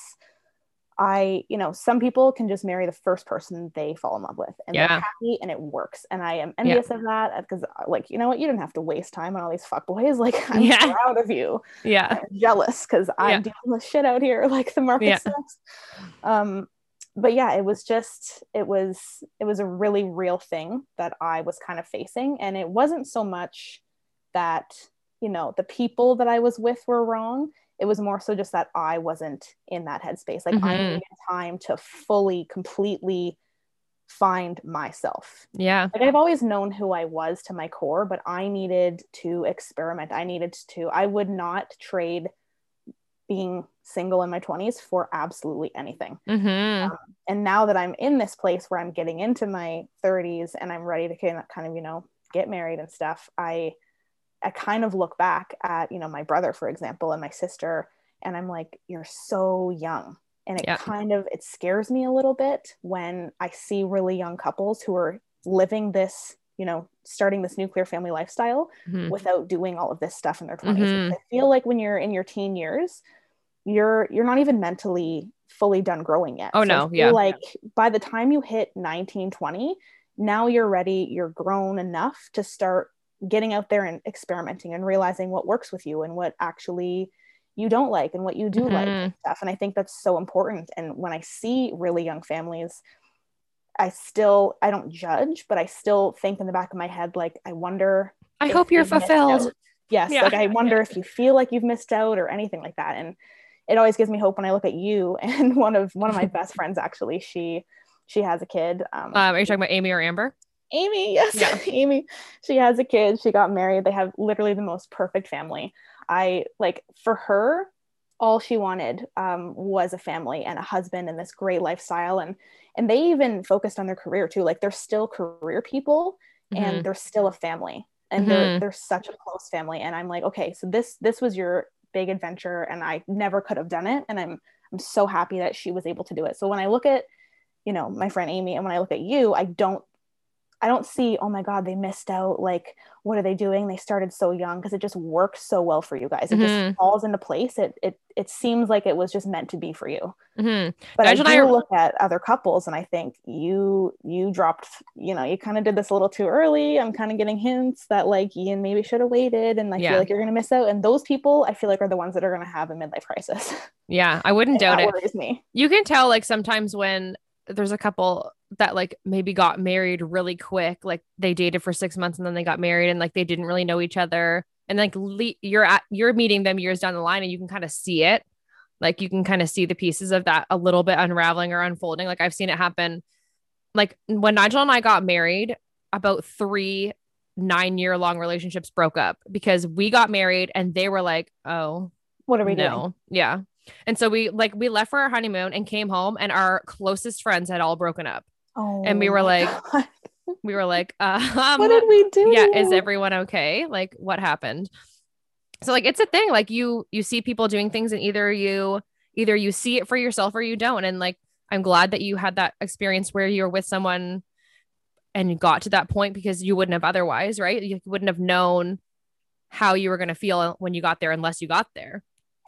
I, you know, some people can just marry the first person they fall in love with and yeah. they're happy and it works. And I am envious yeah. of that because, uh, like, you know what, you didn't have to waste time on all these fuck boys. Like, I'm yeah. proud of you. Yeah. I'm jealous because I'm dealing with shit out here. Like, the market sucks. Um, but yeah, it was just, it was, it was a really real thing that I was kind of facing. And it wasn't so much that, you know, the people that I was with were wrong it was more so just that I wasn't in that headspace. Like mm-hmm. I needed time to fully, completely find myself. Yeah. Like I've always known who I was to my core, but I needed to experiment. I needed to, I would not trade being single in my 20s for absolutely anything. Mm-hmm. Um, and now that I'm in this place where I'm getting into my 30s and I'm ready to kind of, you know, get married and stuff, I I kind of look back at, you know, my brother, for example, and my sister, and I'm like, you're so young. And it yeah. kind of it scares me a little bit when I see really young couples who are living this, you know, starting this nuclear family lifestyle mm-hmm. without doing all of this stuff in their 20s. Mm-hmm. I feel like when you're in your teen years, you're you're not even mentally fully done growing yet. Oh so no, yeah. Like by the time you hit 19, 20, now you're ready, you're grown enough to start getting out there and experimenting and realizing what works with you and what actually you don't like and what you do mm-hmm. like and stuff. And I think that's so important. And when I see really young families, I still I don't judge, but I still think in the back of my head, like, I wonder I hope you're fulfilled. Yes. Yeah. Like I wonder yeah. if you feel like you've missed out or anything like that. And it always gives me hope when I look at you. And one of one of my best friends actually, she she has a kid. Um, um are you talking about Amy or Amber? Amy, yes, yeah. Amy. She has a kid. She got married. They have literally the most perfect family. I like for her, all she wanted um, was a family and a husband and this great lifestyle. And and they even focused on their career too. Like they're still career people mm-hmm. and they're still a family. And mm-hmm. they're they're such a close family. And I'm like, okay, so this this was your big adventure and I never could have done it. And I'm I'm so happy that she was able to do it. So when I look at, you know, my friend Amy and when I look at you, I don't I don't see, oh my God, they missed out. Like, what are they doing? They started so young because it just works so well for you guys. It mm-hmm. just falls into place. It it it seems like it was just meant to be for you. Mm-hmm. But Imagine I do I... look at other couples and I think you you dropped, you know, you kind of did this a little too early. I'm kind of getting hints that like Ian maybe should have waited, and I yeah. feel like you're gonna miss out. And those people, I feel like, are the ones that are gonna have a midlife crisis. Yeah, I wouldn't doubt it. Me. You can tell like sometimes when there's a couple that like maybe got married really quick like they dated for six months and then they got married and like they didn't really know each other. And like le- you're at you're meeting them years down the line and you can kind of see it. Like you can kind of see the pieces of that a little bit unraveling or unfolding. Like i've seen it happen like when nigel and i got married about three nine year long relationships broke up because we got married and they were like oh what are we no. doing? Yeah and so we like we left for our honeymoon and came home and our closest friends had all broken up Oh, and we were like, God. we were like, um, what did we do? Yeah, is everyone okay? Like, what happened? So like, it's a thing. Like you, you see people doing things, and either you, either you see it for yourself or you don't. And like, I'm glad that you had that experience where you're with someone and you got to that point because you wouldn't have otherwise, right? You wouldn't have known how you were going to feel when you got there unless you got there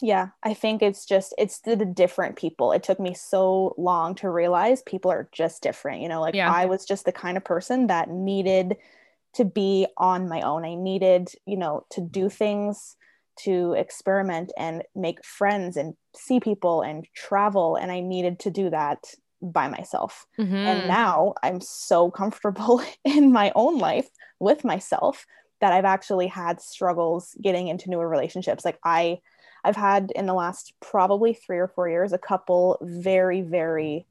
yeah i think it's just it's the, the, different people it took me so long to realize people are just different you know like yeah. i was just the kind of person that needed to be on my own i needed you know to do things to experiment and make friends and see people and travel and i needed to do that by myself mm-hmm. and now i'm so comfortable in my own life with myself that i've actually had struggles getting into newer relationships like i I've had in the last probably three or four years a couple very, very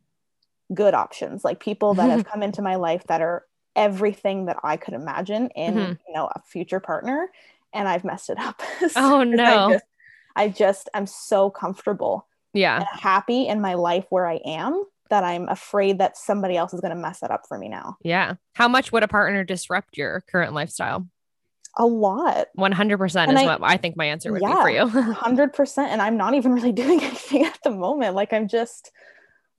good options, like people that have come into my life that are everything that I could imagine in, mm-hmm. you know, a future partner. And I've messed it up. oh no. I just, I just I'm so comfortable. Yeah. happy in my life where I am that I'm afraid that somebody else is going to mess it up for me now. Yeah. How much would a partner disrupt your current lifestyle? A lot. 100% is I, what I think my answer would yeah, be for you. 100%. And I'm not even really doing anything at the moment. Like I'm just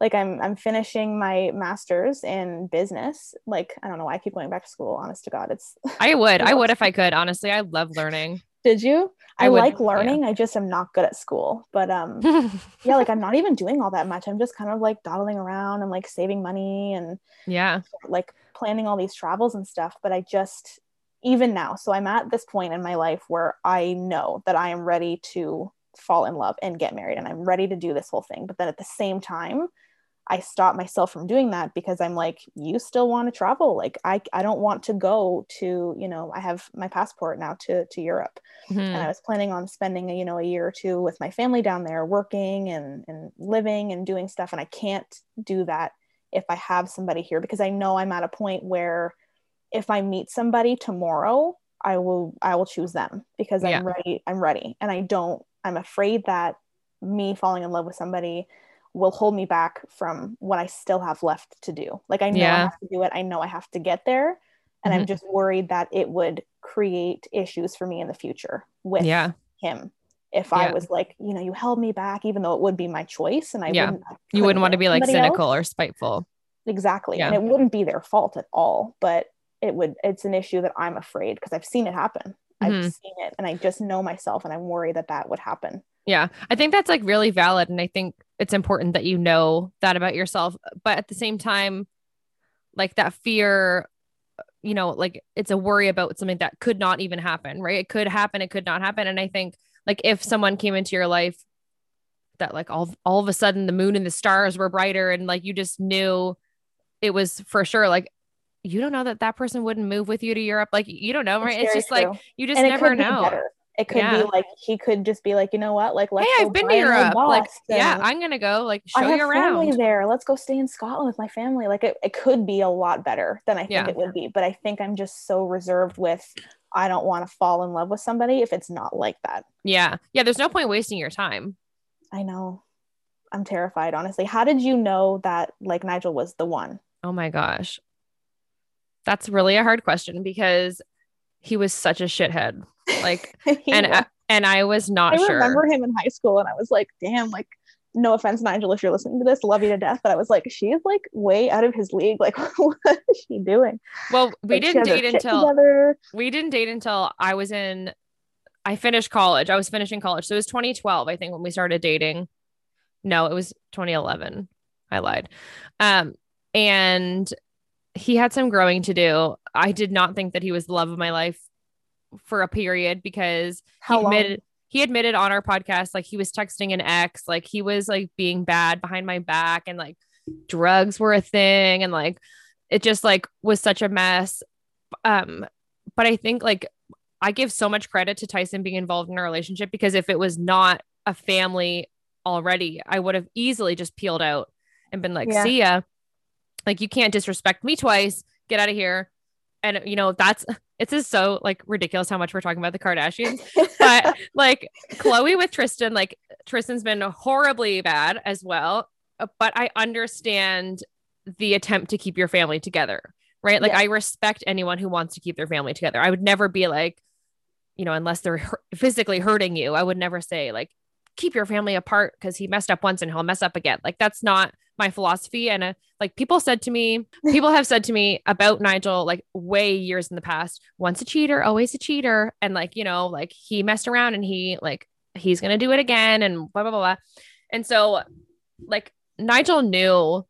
like I'm I'm finishing my masters in business. Like I don't know why I keep going back to school, honest to God. It's I would. I would if I could. Honestly, I love learning. Did you? I, I would, like learning. Yeah. I just am not good at school. But um yeah, like I'm not even doing all that much. I'm just kind of like dawdling around and like saving money and yeah, like planning all these travels and stuff. But I just even now. So I'm at this point in my life where I know that I am ready to fall in love and get married and I'm ready to do this whole thing. But then at the same time, I stop myself from doing that because I'm like, you still want to travel. Like I, I don't want to go to, you know, I have my passport now to, to Europe mm-hmm. and I was planning on spending, a, you know, a year or two with my family down there working and, and living and doing stuff. And I can't do that if I have somebody here because I know I'm at a point where if I meet somebody tomorrow, I will I will choose them because I'm yeah. ready. I'm ready. And I don't I'm afraid that me falling in love with somebody will hold me back from what I still have left to do. Like I know yeah. I have to do it. I know I have to get there. And mm-hmm. I'm just worried that it would create issues for me in the future with yeah. him. If yeah. I was like, you know, you held me back, even though it would be my choice, and I yeah. wouldn't, you wouldn't want to be like cynical else. or spiteful. Exactly, and it wouldn't be their fault at all. But it would it's an issue that i'm afraid because i've seen it happen. Mm-hmm. i've seen it and i just know myself and i'm worried that that would happen. Yeah i think that's like really valid and i think it's important that you know that about yourself but at the same time like that fear you know like it's a worry about something that could not even happen right? It could happen it could not happen and i think like if someone came into your life that like all all of a sudden the moon and the stars were brighter and like you just knew it was for sure like you don't know that that person wouldn't move with you to Europe like you don't know right it's, it's just true. like you just and never know it could yeah. be like he could just be like, you know what, like let's. Hey, I've been to Europe. Like, yeah, I'm gonna go. Like, show I have you around. Family there. Let's go stay in Scotland with my family. Like, it, it could be a lot better than I think yeah. it would be. But I think I'm just so reserved with. I don't want to fall in love with somebody if it's not like that. Yeah, yeah. There's no point wasting your time. I know. I'm terrified, honestly. How did you know that like Nigel was the one? Oh my gosh. That's really a hard question because he was such a shithead. Like, and I, and I was not I sure. I remember him in high school, and I was like, damn, like, no offense, Nigel, if you're listening to this, love you to death. But I was like, she is like way out of his league. Like, what is she doing? Well, we like, didn't date until we didn't date until I was in. I finished college. I was finishing college, so it was 2012, I think, when we started dating. No, it was 2011. I lied. Um, and he had some growing to do. I did not think that he was the love of my life for a period because How he admitted long? he admitted on our podcast like he was texting an ex, like he was like being bad behind my back and like drugs were a thing and like it just like was such a mess. Um but I think like I give so much credit to Tyson being involved in a relationship because if it was not a family already, I would have easily just peeled out and been like, yeah. see ya. Like you can't disrespect me twice. Get out of here. And you know, that's it's just so like ridiculous how much we're talking about the Kardashians. but like Khloé with Tristan, like Tristan's been horribly bad as well. Uh, but I understand the attempt to keep your family together, right? Like yeah. I respect anyone who wants to keep their family together. I would never be like, you know, unless they're physically hurting you, I would never say like keep your family apart because he messed up once and he'll mess up again. Like that's not my philosophy. And uh, like people said to me, people have said to me about Nigel, like way years in the past, once a cheater, always a cheater. And like, you know, like he messed around and he like, he's going to do it again and blah, blah, blah, blah. And so like Nigel knew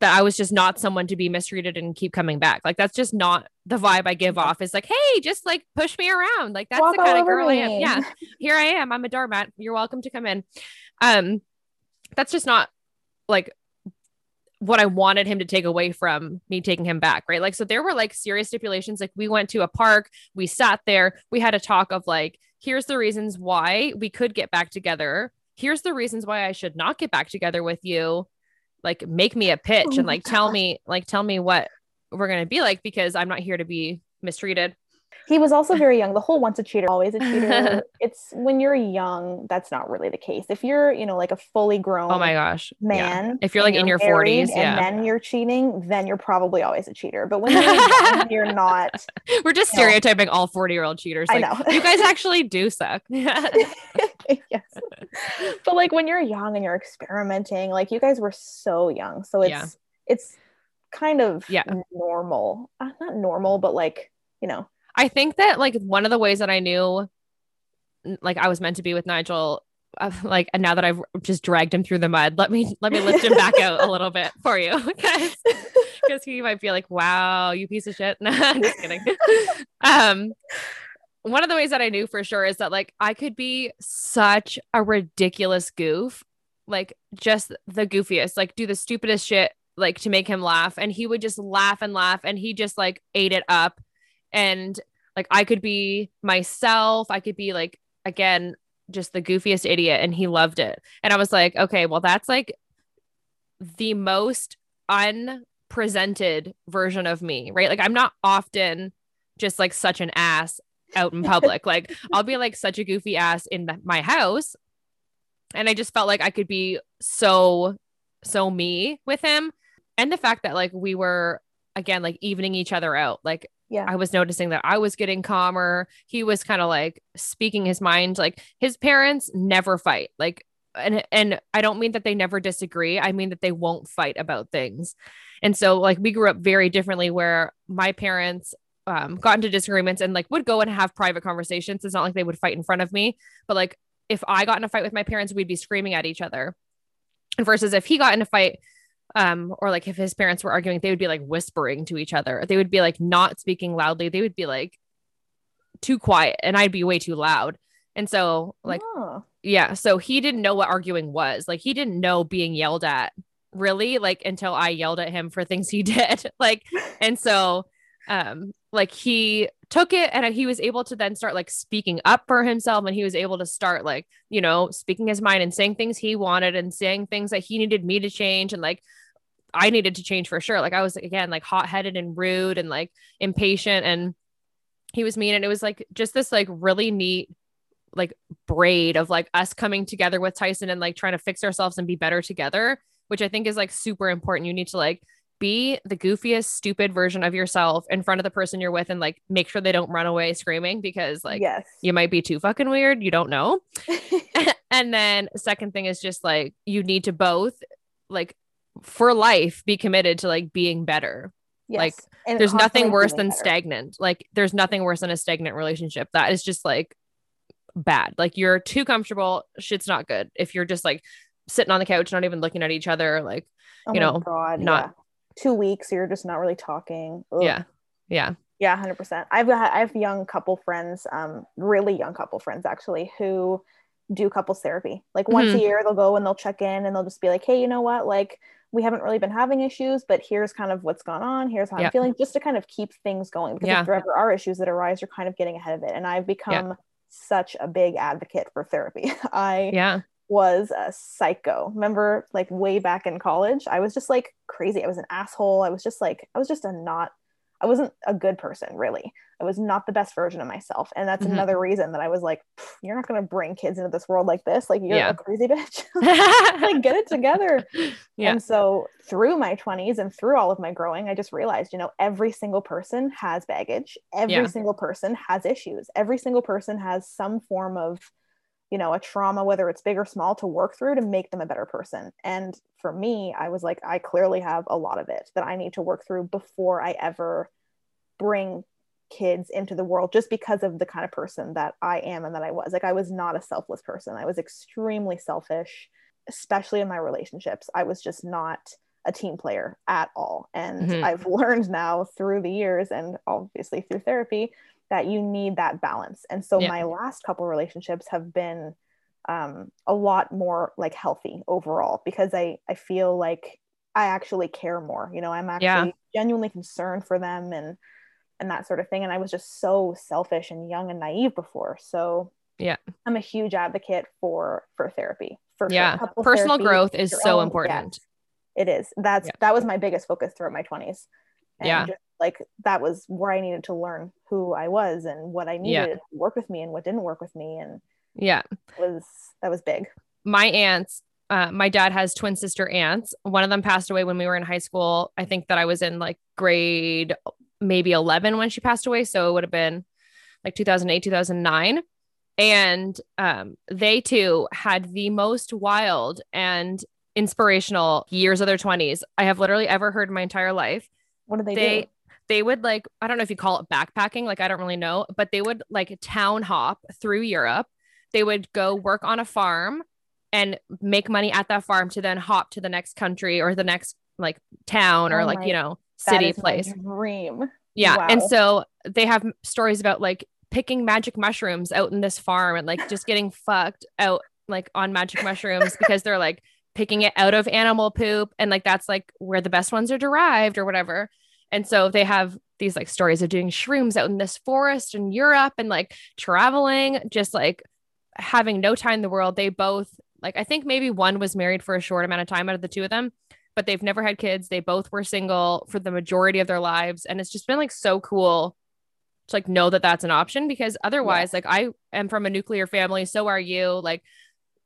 that I was just not someone to be mistreated and keep coming back. Like that's just not the vibe I give off. It's like, hey, just like push me around. Like that's Walk the kind of girl me. I am. Yeah. Here I am. I'm a doormat. You're welcome to come in. Um, that's just not like what I wanted him to take away from me taking him back, right? Like, so there were like serious stipulations. Like, we went to a park, we sat there, we had a talk of like, here's the reasons why we could get back together. Here's the reasons why I should not get back together with you. Like, make me a pitch oh and like tell me, like, tell me what we're going to be like because I'm not here to be mistreated. He was also very young. The whole once a cheater, always a cheater. it's when you're young, that's not really the case. If you're, you know, like a fully grown oh my gosh man, yeah. if you're like in your 40s, yeah. and then you're cheating, then you're probably always a cheater. But when you're young, you're not. We're just stereotyping know. all 40 year old cheaters. Like, I know. you guys actually do suck. yes. But like when you're young and you're experimenting, like you guys were so young. So it's, yeah. it's kind of yeah. normal. Uh, not normal, but like, you know, I think that like one of the ways that I knew like I was meant to be with Nigel uh, like and now that I've just dragged him through the mud, let me let me lift him back out a little bit for you, guys, because he might be like, "Wow, you piece of shit." No, I'm just kidding. um, one of the ways that I knew for sure is that like I could be such a ridiculous goof, like just the goofiest, like do the stupidest shit, like to make him laugh, and he would just laugh and laugh, and he just like ate it up and like I could be myself. I could be like again just the goofiest idiot and he loved it. And I was like, okay, well that's like the most unpresented version of me, right? Like I'm not often just like such an ass out in public. like I'll be like such a goofy ass in my house. And I just felt like I could be so so me with him and the fact that like we were again like evening each other out. Like yeah. I was noticing that i was getting calmer. He was kind of like speaking his mind like his parents never fight like and and i don't mean that they never disagree i mean that they won't fight about things. And so like we grew up very differently where my parents um, got into disagreements and like would go and have private conversations. It's not like they would fight in front of me but like if i got in a fight with my parents we'd be screaming at each other and versus if he got in a fight um or like if his parents were arguing they would be like whispering to each other. They would be like not speaking loudly. They would be like too quiet and i'd be way too loud. And so like Oh. yeah so he didn't know what arguing was. Like he didn't know being yelled at really like until i yelled at him for things he did. Like and so um like he took it and he was able to then start like speaking up for himself and he was able to start like you know speaking his mind and saying things he wanted and saying things that he needed me to change and like I needed to change for sure. Like I was again like hot-headed and rude and like impatient and he was mean and it was like just this like really neat like braid of like us coming together with Tyson and like trying to fix ourselves and be better together which I think is like super important. You need to like be the goofiest stupid version of yourself in front of the person you're with and like make sure they don't run away screaming because like yes. you might be too fucking weird you don't know and then second thing is just like you need to both like for life be committed to like being better yes. like, And there's nothing worse than better. stagnant like there's nothing worse than a stagnant relationship that is just like bad like you're too comfortable shit's not good if you're just like sitting on the couch not even looking at each other like Oh you know, God, not- yeah. Two weeks. You're just not really talking. Ugh. yeah yeah Yeah, hundred percent. I've got I have young couple friends, um, really young couple friends actually, who do couples therapy. Like once Mm-hmm. a year, they'll go and they'll check in and they'll just be like, "Hey, you know what? Like we haven't really been having issues, but here's kind of what's gone on. Here's how Yeah. I'm feeling, just to kind of keep things going. Because Yeah. if there ever are issues that arise, you're kind of getting ahead of it. And I've become such a big advocate for therapy. I yeah was a psycho. Remember, like way back in college, I was just like crazy. I was an asshole. I was just like, I was just a not, I wasn't a good person, really. I was not the best version of myself. And that's Mhm. another reason that I was like, you're not going to bring kids into this world like this. Like, you're Yeah. a crazy bitch. like, get it together. yeah And so through my 20s and through all of my growing, I just realized, you know, every single person has baggage. Every Yeah. single person has issues. Every single person has some form of, you know, a trauma, whether it's big or small, to work through to make them a better person. And for me, I was like, I clearly have a lot of it that I need to work through before I ever bring kids into the world just because of the kind of person that I am and that I was. Like I was not a selfless person. I was extremely selfish, especially in my relationships. I was just not a team player at all. And Mhm. I've learned now through the years and obviously through therapy that you need that balance. And so Yeah. my last couple relationships have been um, a lot more like healthy overall because I I feel like I actually care more. You know, I'm actually Yeah. genuinely concerned for them and and that sort of thing. And I was just so selfish and young and naive before. So Yeah. I'm a huge advocate for for therapy. For yeah personal therapy, growth is so own- important it is. That's Yeah. that was my biggest focus throughout my 20s. And Yeah. just, like that was where I needed to learn who I was and what I Yeah. needed to work with me and what didn't work with me. And yeah was that was big. my aunts uh, my dad has twin sister aunts one of them passed away when we were in high school i think that i was in like grade maybe 11 when she passed away so it would have been like 2008 2009 and um, they too had the most wild and inspirational years of their 20s i have literally ever heard in my entire life What did they, they do? They would like i don't know if you call it backpacking like i don't really know but they would like town hop through europe. They would go work on a farm and make money at that farm to then hop to the next country or the next like town or Oh like you know city place. dream. yeah and so they have stories about like picking magic mushrooms out in this farm and like just getting fucked out like on magic mushrooms because they're like picking it out of animal poop and like that's like where the best ones are derived or whatever and so they have these like stories of doing shrooms out in this forest in Europe and like traveling just like having no time in the world. They both like I think maybe one was married for a short amount of time out of the two of them but they've never had kids. They both were single for the majority of their lives. And it's just been like so cool to like know that that's an option because otherwise like I am from a nuclear family. So are you. Like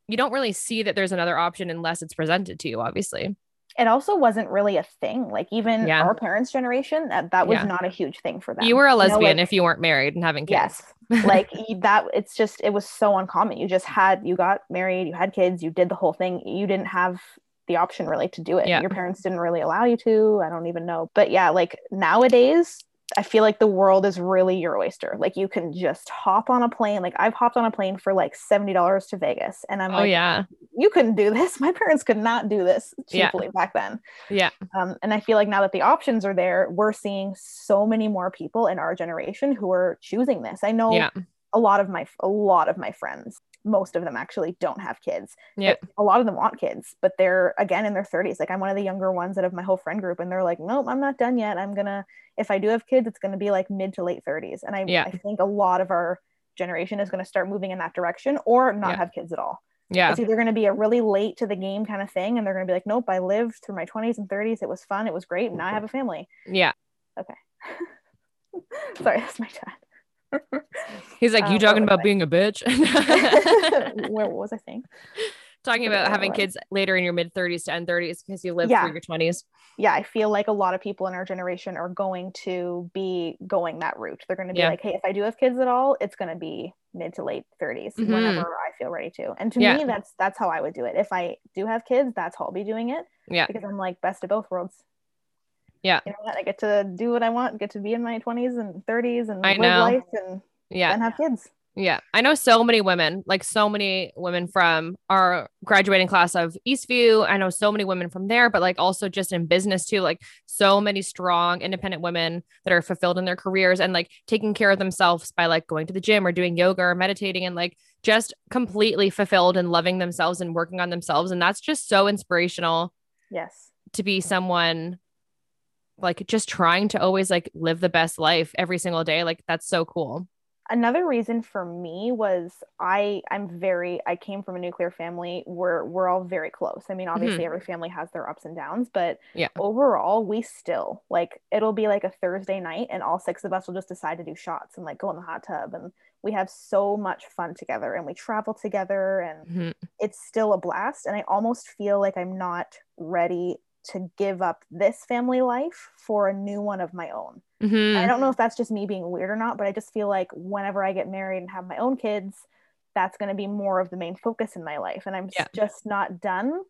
you don't really see that there's another option unless it's presented to you obviously It also wasn't really a thing. Like even Yeah. our parents' generation, that that was Yeah. not a huge thing for them. you were a know, lesbian like- if you weren't married and having kids Yes. like that it's just it was so uncommon you just had you got married you had kids you did the whole thing you didn't have the option really to do it Yeah. your parents didn't really allow you to i don't even know but yeah like nowadays I feel like the world is really your oyster. Like you can just hop on a plane. Like I've hopped on a plane for like $70 to Vegas. And I'm oh like, yeah. you couldn't do this. My parents could not do this Yeah. cheaply back then. Yeah. Um, and I feel like now that the options are there, we're seeing so many more people in our generation who are choosing this. I know Yeah. a lot of my a lot of my friends, most of them actually don't have kids. Yeah. A lot of them want kids, but they're again in their 30s. Like I'm one of the younger ones out of my whole friend group, and they're like, nope, I'm not done yet. I'm gonna if I do have kids, it's gonna be like mid to late 30s. And I, Yeah. I think a lot of our generation is gonna start moving in that direction or not Yeah. have kids at all. Yeah. It's either going to be a really late to the game kind of thing, and they're going to be like, nope, I lived through my 20s and 30s. It was fun. It was great. And now I have a family. Yeah. Okay. Sorry, that's my dad. He's like, you what talking about being a bitch? Where what was I saying? talking about having kids later in your mid 30s to end 30s because you lived Yeah. through your 20s. Yeah, I feel like a lot of people in our generation are going to be going that route. They're going to be Yeah. like, hey, if I do have kids at all, it's going to be mid to late 30s Mhm. whenever I feel ready to. And to Yeah. me, that's that's how I would do it. If I do have kids, that's how I'll be doing it Yeah. because I'm like best of both worlds. Yeah. You know what? I get to do what I want, get to be in my 20s and 30s and I live know. life and Yeah. then have kids. Yeah. I know so many women, like so many women from our graduating class of Eastview. I know so many women from there, but like also just in business too, like so many strong independent women that are fulfilled in their careers and like taking care of themselves by like going to the gym or doing yoga or meditating and like just completely fulfilled and loving themselves and working on themselves. And that's just so inspirational Yes. to be someone like just trying to always like live the best life every single day. Like that's so cool. another reason for me was I I'm very I came from a nuclear family where we're all very close. I mean, obviously every family has their ups and downs, but Mm-hmm. Yeah. overall we still like it'll be like a Thursday night and all six of us will just decide to do shots and like go in the hot tub and we have so much fun together and we travel together and Mhm. it's still a blast and I almost feel like I'm not ready to give up this family life for a new one of my own. Mhm. I don't know if that's just me being weird or not, but I just feel like whenever I get married and have my own kids, that's going to be more of the main focus in my life. And I'm Yeah. just not done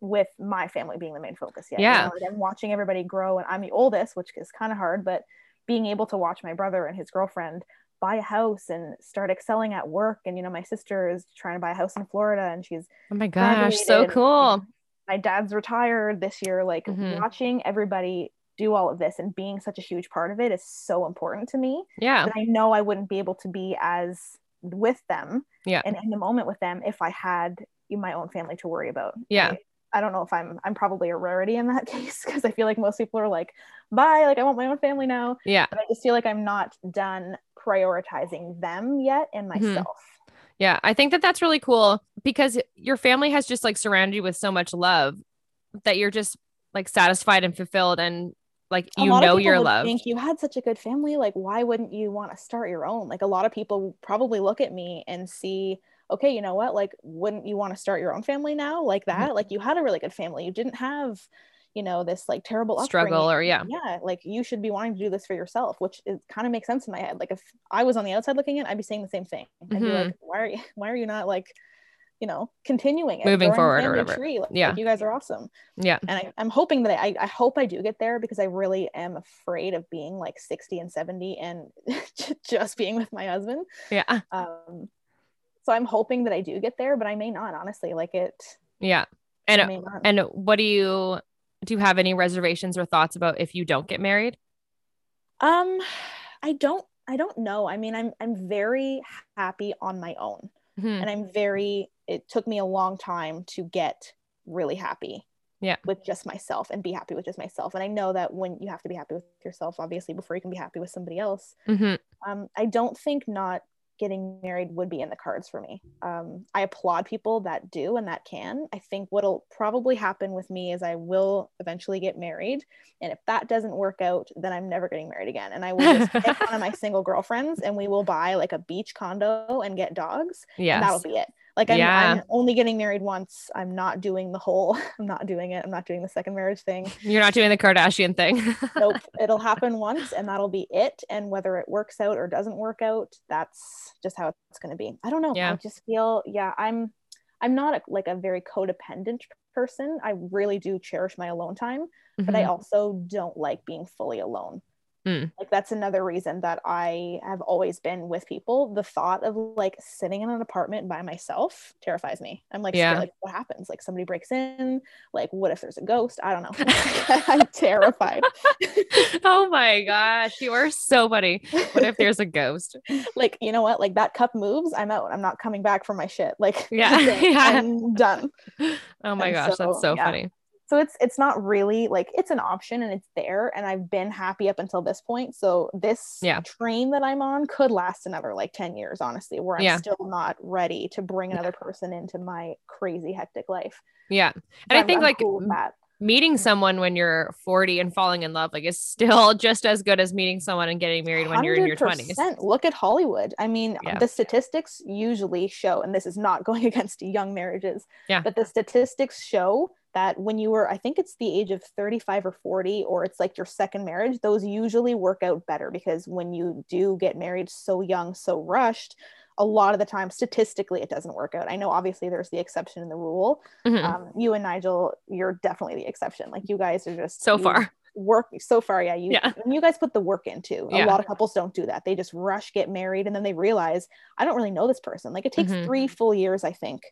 with my family being the main focus yet. You Yeah. know, like I'm watching everybody grow, and I'm the oldest, which is kind of hard, but being able to watch my brother and his girlfriend buy a house and start excelling at work. And, you know, my sister is trying to buy a house in Florida and she's Oh my gosh, so and- cool. My dad's retired this year like Mhm. watching everybody do all of this and being such a huge part of it is so important to me Yeah. that I know I wouldn't be able to be as with them Yeah. and in the moment with them if I had my own family to worry about. Yeah. I, I don't know if I'm I'm probably a rarity in that case because I feel like most people are like, bye, like I want my own family now. Yeah. But I just feel like I'm not done prioritizing them yet and Mhm. myself. Yeah. I think that that's really cool because your family has just like surrounded you with so much love that you're just like satisfied and fulfilled and like A you know people your would love. Think you had such a good family. Like, why wouldn't you want to start your own? Like, a lot of people probably look at me and see, okay, you know what? Like, wouldn't you want to start your own family now? Like Mm-hmm. that? Like, you had a really good family. You didn't have, you know, this like terrible Struggle upbringing. or yeah. Yeah, like you should be wanting to do this for yourself, which is kind of makes sense in my head. Like, if I was on the outside looking in, I'd be saying the same thing. I'd be Mhm. like, why are you? Why are you not like? You know, continuing it, Moving forward or whatever. Tree. Like, Yeah. like, you guys are awesome Yeah. and I, I'm hoping that I, I hope I do get there because I really am afraid of being like 60 and 70 and just being with my husband. Yeah. Um, so I'm hoping that I do get there, but I may not, honestly. Like it, Yeah. And and what do you do you have any reservations or thoughts about if you don't get married? um, I don't, I don't know. I mean, I'm, I'm very happy on my own, Mhm. and I'm very. It took me a long time to get really happy. Yeah. With just myself and be happy with just myself. And I know that when you have to be happy with yourself, obviously, before you can be happy with somebody else. Mhm. um, I don't think not getting married would be in the cards for me. Um, I applaud people that do and that can. I think what'll probably happen with me is I will eventually get married. And if that doesn't work out, then I'm never getting married again. And I will just pick one of my single girlfriends and we will buy like a beach condo and get dogs. Yeah. that'll be it. Like I'm, Yeah. I'm only getting married once. I'm not doing the whole, I'm not doing it. I'm not doing the second marriage thing You're not doing the Kardashian thing. nope it'll happen once and that'll be it and whether it works out or doesn't work out that's just how it's going to be i don't know Yeah. i just feel yeah i'm i'm not a, like a very codependent person i really do cherish my alone time but i Mhm. also don't like being fully alone Mm. Like that's another reason that I have always been with people. The thought of like sitting in an apartment by myself terrifies me. I'm like, Yeah. scared, like what happens? Like somebody breaks in. Like what if there's a ghost? I don't know. I'm terrified. oh my gosh, you are so funny. What if there's a ghost? like you know what? Like that cup moves. I'm out. I'm not coming back for my shit. Like Yeah. Yeah. I'm done. Oh my And gosh, so, that's so yeah. funny. So it's it's not really like it's an option and it's there and i've been happy up until this point so this Yeah. train that i'm on could last another like 10 years honestly where i'm Yeah. still not ready to bring another person into my crazy hectic life Yeah. But And I I'm- think I'm like cool meeting someone when you're 40 and falling in love like is still just as good as meeting someone and getting married when you're in your 20s. look at hollywood i mean Yeah. the statistics usually show and this is not going against young marriages Yeah. but the statistics show that when you were i think it's the age of 35 or 40 or it's like your second marriage those usually work out better because when you do get married so young so rushed a lot of the time statistically it doesn't work out i know obviously there's the exception in the rule Mhm. um, you and nigel you're definitely the exception like you guys are just so far. work so far yeah you Yeah. you guys put the work into Yeah. a lot of couples don't do that they just rush get married and then they realize i don't really know this person like it takes Mhm. three full years i think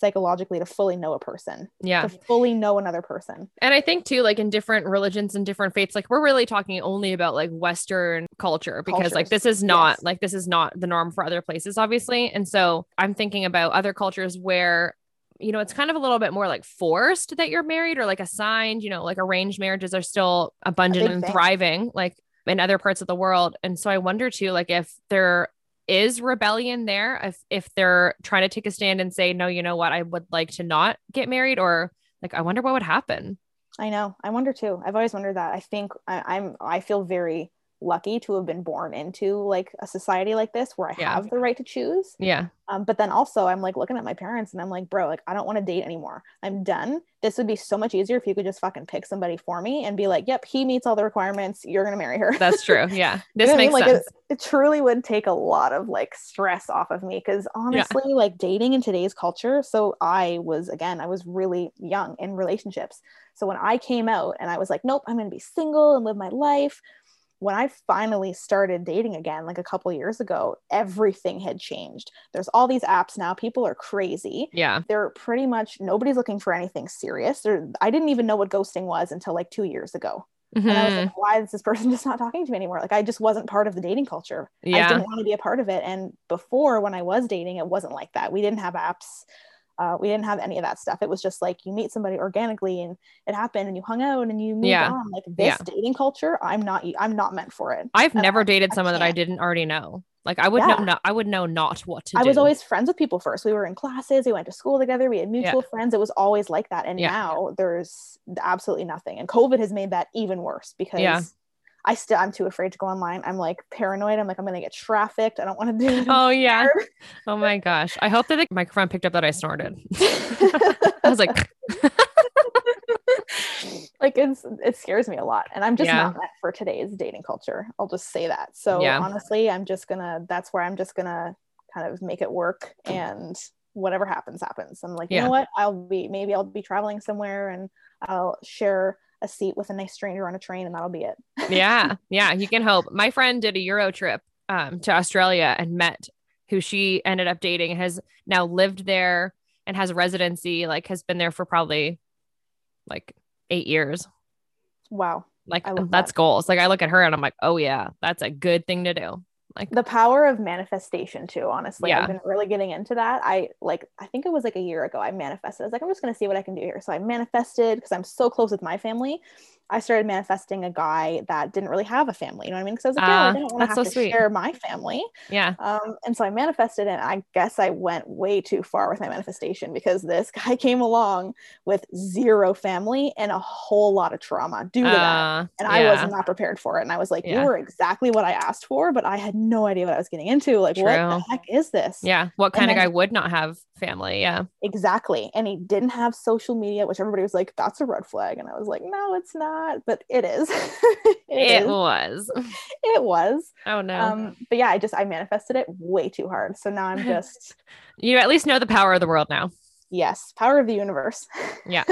psychologically to fully know a person Yeah. to fully know another person And I think too, like in different religions and different faiths, like we're really talking only about like Western culture because like this is not Yes. like this is not the norm for other places, obviously. And so I'm thinking about other cultures where, you know, it's kind of a little bit more like forced that you're married or like assigned, you know, like arranged marriages are still abundant and thing. thriving, like in other parts of the world. And so I wonder too, like if there is rebellion there, if if they're trying to take a stand and say, no, you know what, I would like to not get married, or like I wonder what would happen. i know. I wonder too. I've always wondered that. I think I, i'm i feel very lucky to have been born into like a society like this where i Yeah. have the right to choose Yeah. Um, but then also, I'm like looking at my parents and I'm like, bro, like, I don't want to date anymore. I'm done. This would be so much easier if you could just fucking pick somebody for me and be like, yep, he meets all the requirements. You're to marry her. That's true. Yeah. You This know what I mean? makes like, sense. It, it truly would take a lot of like stress off of me because honestly, like dating in today's culture. So I was, again, I was really young in relationships. So when I came out and I was like, nope, I'm to be single and live my life. When I finally started dating again, like a couple years ago, everything had changed. There's all these apps now. People are crazy yeah. they're pretty much nobody's looking for anything serious. They're, I didn't even know what ghosting was until like two years ago. And I was like, mm-hmm. why is this person just not talking to me anymore? Like I just wasn't part of the dating culture. Yeah. I didn't want to be a part of it. And before when I was dating, it wasn't like that. We didn't have apps. Uh, we didn't have any of that stuff. It was just like you meet somebody organically and it happened and you hung out and you moved Yeah. on. Like this Yeah. dating culture, I'm not I'm not meant for it. I've And never I- dated I someone that I didn't already know. Like I would Yeah. know not I would know not what to do. I do. was always friends with people first. We were in classes, we went to school together, we had mutual friends. It was always like that. And now there's absolutely nothing. And COVID has made that even worse because. I still I'm too afraid to go online. I'm like paranoid. I'm like, I'm gonna get trafficked. I don't want to do it. Oh yeah. Oh my gosh. I hope that the microphone picked up that I snorted. I was like, like it's it scares me a lot. And I'm just Yeah. not meant for today's dating culture. I'll just say that. So Yeah. honestly, I'm just gonna that's where I'm just gonna kind of make it work and whatever happens happens i'm like you Yeah. know what i'll be maybe i'll be traveling somewhere and i'll share a seat with a nice stranger on a train and that'll be it yeah, yeah, you can hope. My friend did a Euro trip um, to Australia and met who she ended up dating has now lived there and has residency, like has been there for probably like eight years. wow Like that's that. goals. Like I look at her and I'm like, oh yeah, that's a good thing to do. Like the power of manifestation too honestly. Yeah. i've been really getting into that. I like i think it was like a year ago i manifested. I was like i'm just going to see what i can do here. So i manifested because i'm so close with my family i started manifesting a guy that didn't really have a family you know what i mean because i was like yeah, Ah, i don't want to have so to sweet. share my family yeah, um, and so i manifested and i guess i went way too far with my manifestation because this guy came along with zero family and a whole lot of trauma due to that uh, and I was not prepared for it. And I was like, Yeah. you were exactly what I asked for, but I had no idea what I was getting into. Like, what the heck is this? Yeah. What And kind of then- guy would not have family? Yeah. Exactly. And he didn't have social media, which everybody was like, that's a red flag. And I was like, no, it's not, but it is. it, It is. was. It was. Oh no. Um, but yeah, I just I manifested it way too hard. So now I'm just you at least know the power of the world now. yes, power of the universe. Yeah.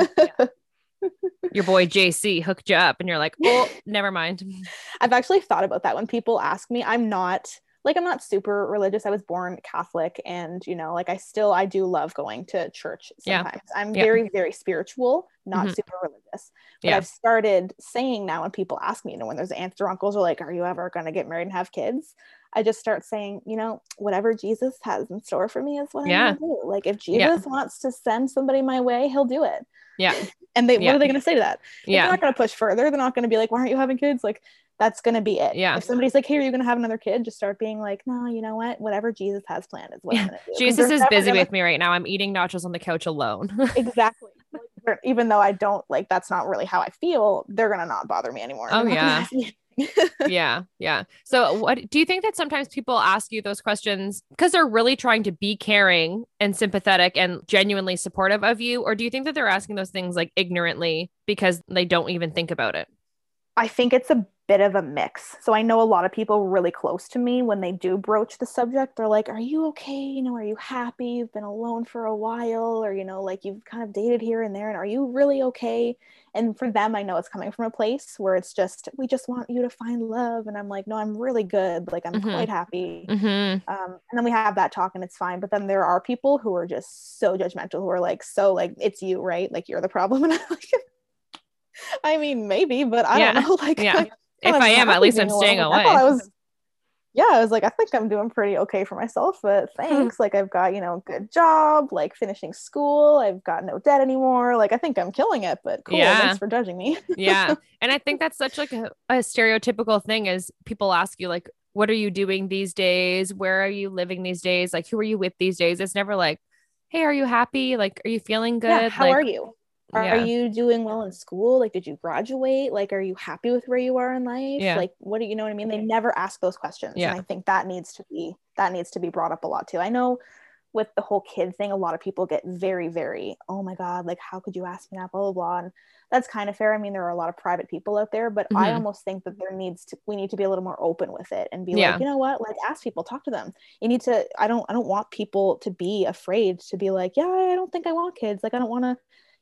your boy JC hooked you up and you're like, oh, never mind. I've actually thought about that when people ask me. I'm not like I'm not super religious. I was born Catholic and you know, like I still I do love going to church sometimes. Yeah. I'm yeah. very, very spiritual, not mm-hmm. super religious. But yeah. I've started saying now when people ask me, you know, when there's aunts or uncles are like, Are you ever gonna get married and have kids? I just start saying, you know, whatever Jesus has in store for me is what. I'm gonna do. Like if Jesus wants to send somebody my way, he'll do it. Yeah. And they what are they gonna say to that? Yeah. They're not gonna push further. They're not gonna be like, why aren't you having kids? Like that's gonna be it. Yeah. If somebody's like, hey, are you gonna have another kid? Just start being like, no, you know what? Whatever Jesus has planned is what yeah. I'm gonna do. Jesus is busy gonna... with me right now. I'm eating nachos on the couch alone. exactly. Even though I don't like that's not really how I feel, they're gonna not bother me anymore. Oh yeah. yeah, yeah. So, what do you think that sometimes people ask you those questions because they're really trying to be caring and sympathetic and genuinely supportive of you? Or do you think that they're asking those things like ignorantly because they don't even think about it? I think it's a bit of a mix. So I know a lot of people really close to me when they do broach the subject, they're like, Are you okay? You know, are you happy? You've been alone for a while, or, you know, like you've kind of dated here and there, and are you really okay? And for them, I know it's coming from a place where it's just, We just want you to find love. And I'm like, No, I'm really good. Like, I'm mm-hmm. quite happy. Mm-hmm. Um, and then we have that talk and it's fine. But then there are people who are just so judgmental, who are like, So, like, it's you, right? Like, you're the problem. And I'm like, I mean, maybe, but I yeah. don't know. Like, yeah. Like, if I am, at least I'm staying away. I, I was, yeah, I was like, I think I'm doing pretty okay for myself, but mm-hmm. thanks. like, I've got, you know, good job, like finishing school. I've got no debt anymore. Like, I think I'm killing it, but cool. Yeah. Thanks for judging me. yeah. And I think that's such like a, a stereotypical thing is people ask you, like, what are you doing these days? Where are you living these days? Like, who are you with these days? It's never like, hey, are you happy? Like, are you feeling good? Yeah, how like, are you? Are, yeah. you doing well in school? Like, did you graduate? Like, are you happy with where you are in life? Yeah. Like, what do you know what I mean? They never ask those questions. Yeah. And I think that needs to be that needs to be brought up a lot too. I know with the whole kid thing, a lot of people get very, very, oh my God, like how could you ask me that? Blah blah blah. And that's kind of fair. I mean, there are a lot of private people out there, but mm-hmm. I almost think that there needs to we need to be a little more open with it and be yeah. like, you know what, like ask people, talk to them. You need to. I don't. I don't want people to be afraid to be like, yeah, I don't think I want kids. Like I don't want to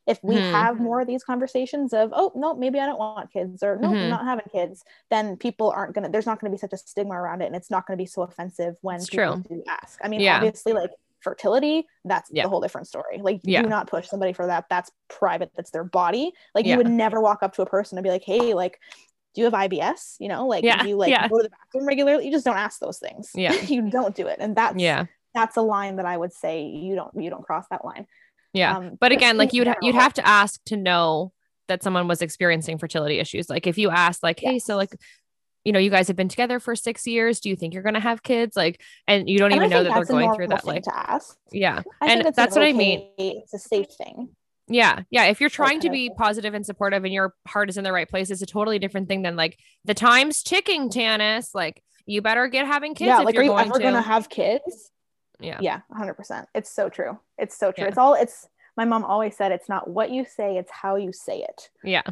if we mm-hmm. have more of these conversations of oh no maybe i don't want kids or no mm-hmm. i'm not having kids then people aren't gonna there's not gonna be such a stigma around it and it's not gonna be so offensive when it's people true. do ask i mean yeah. obviously like fertility that's yeah. a whole different story like yeah. do not push somebody for that that's private that's their body like yeah. you would never walk up to a person and be like hey like do you have IBS? You know, like yeah. do you like yeah. go to the bathroom regularly? You just don't ask those things. Yeah. you don't do it. And that's yeah, that's a line that I would say you don't you don't cross that line. Yeah. Um, but again, like you'd you'd have to ask to know that someone was experiencing fertility issues. Like if you ask like, "Hey, so like you know, you guys have been together for 6 years, do you think you're going to have kids?" Like and you don't and even know that they're going through that like to ask. Yeah. I and that's what okay, I mean. It's a safe thing. Yeah. Yeah. If you're trying to be positive and supportive and your heart is in the right place, it's a totally different thing than like the time's ticking, Tanis. Like you better get having kids. Yeah. like, are you ever going to have kids? Yeah. Yeah. 100%. It's so true. It's so true. Yeah. It's all, it's, my mom always said it's not what you say, it's how you say it. Yeah.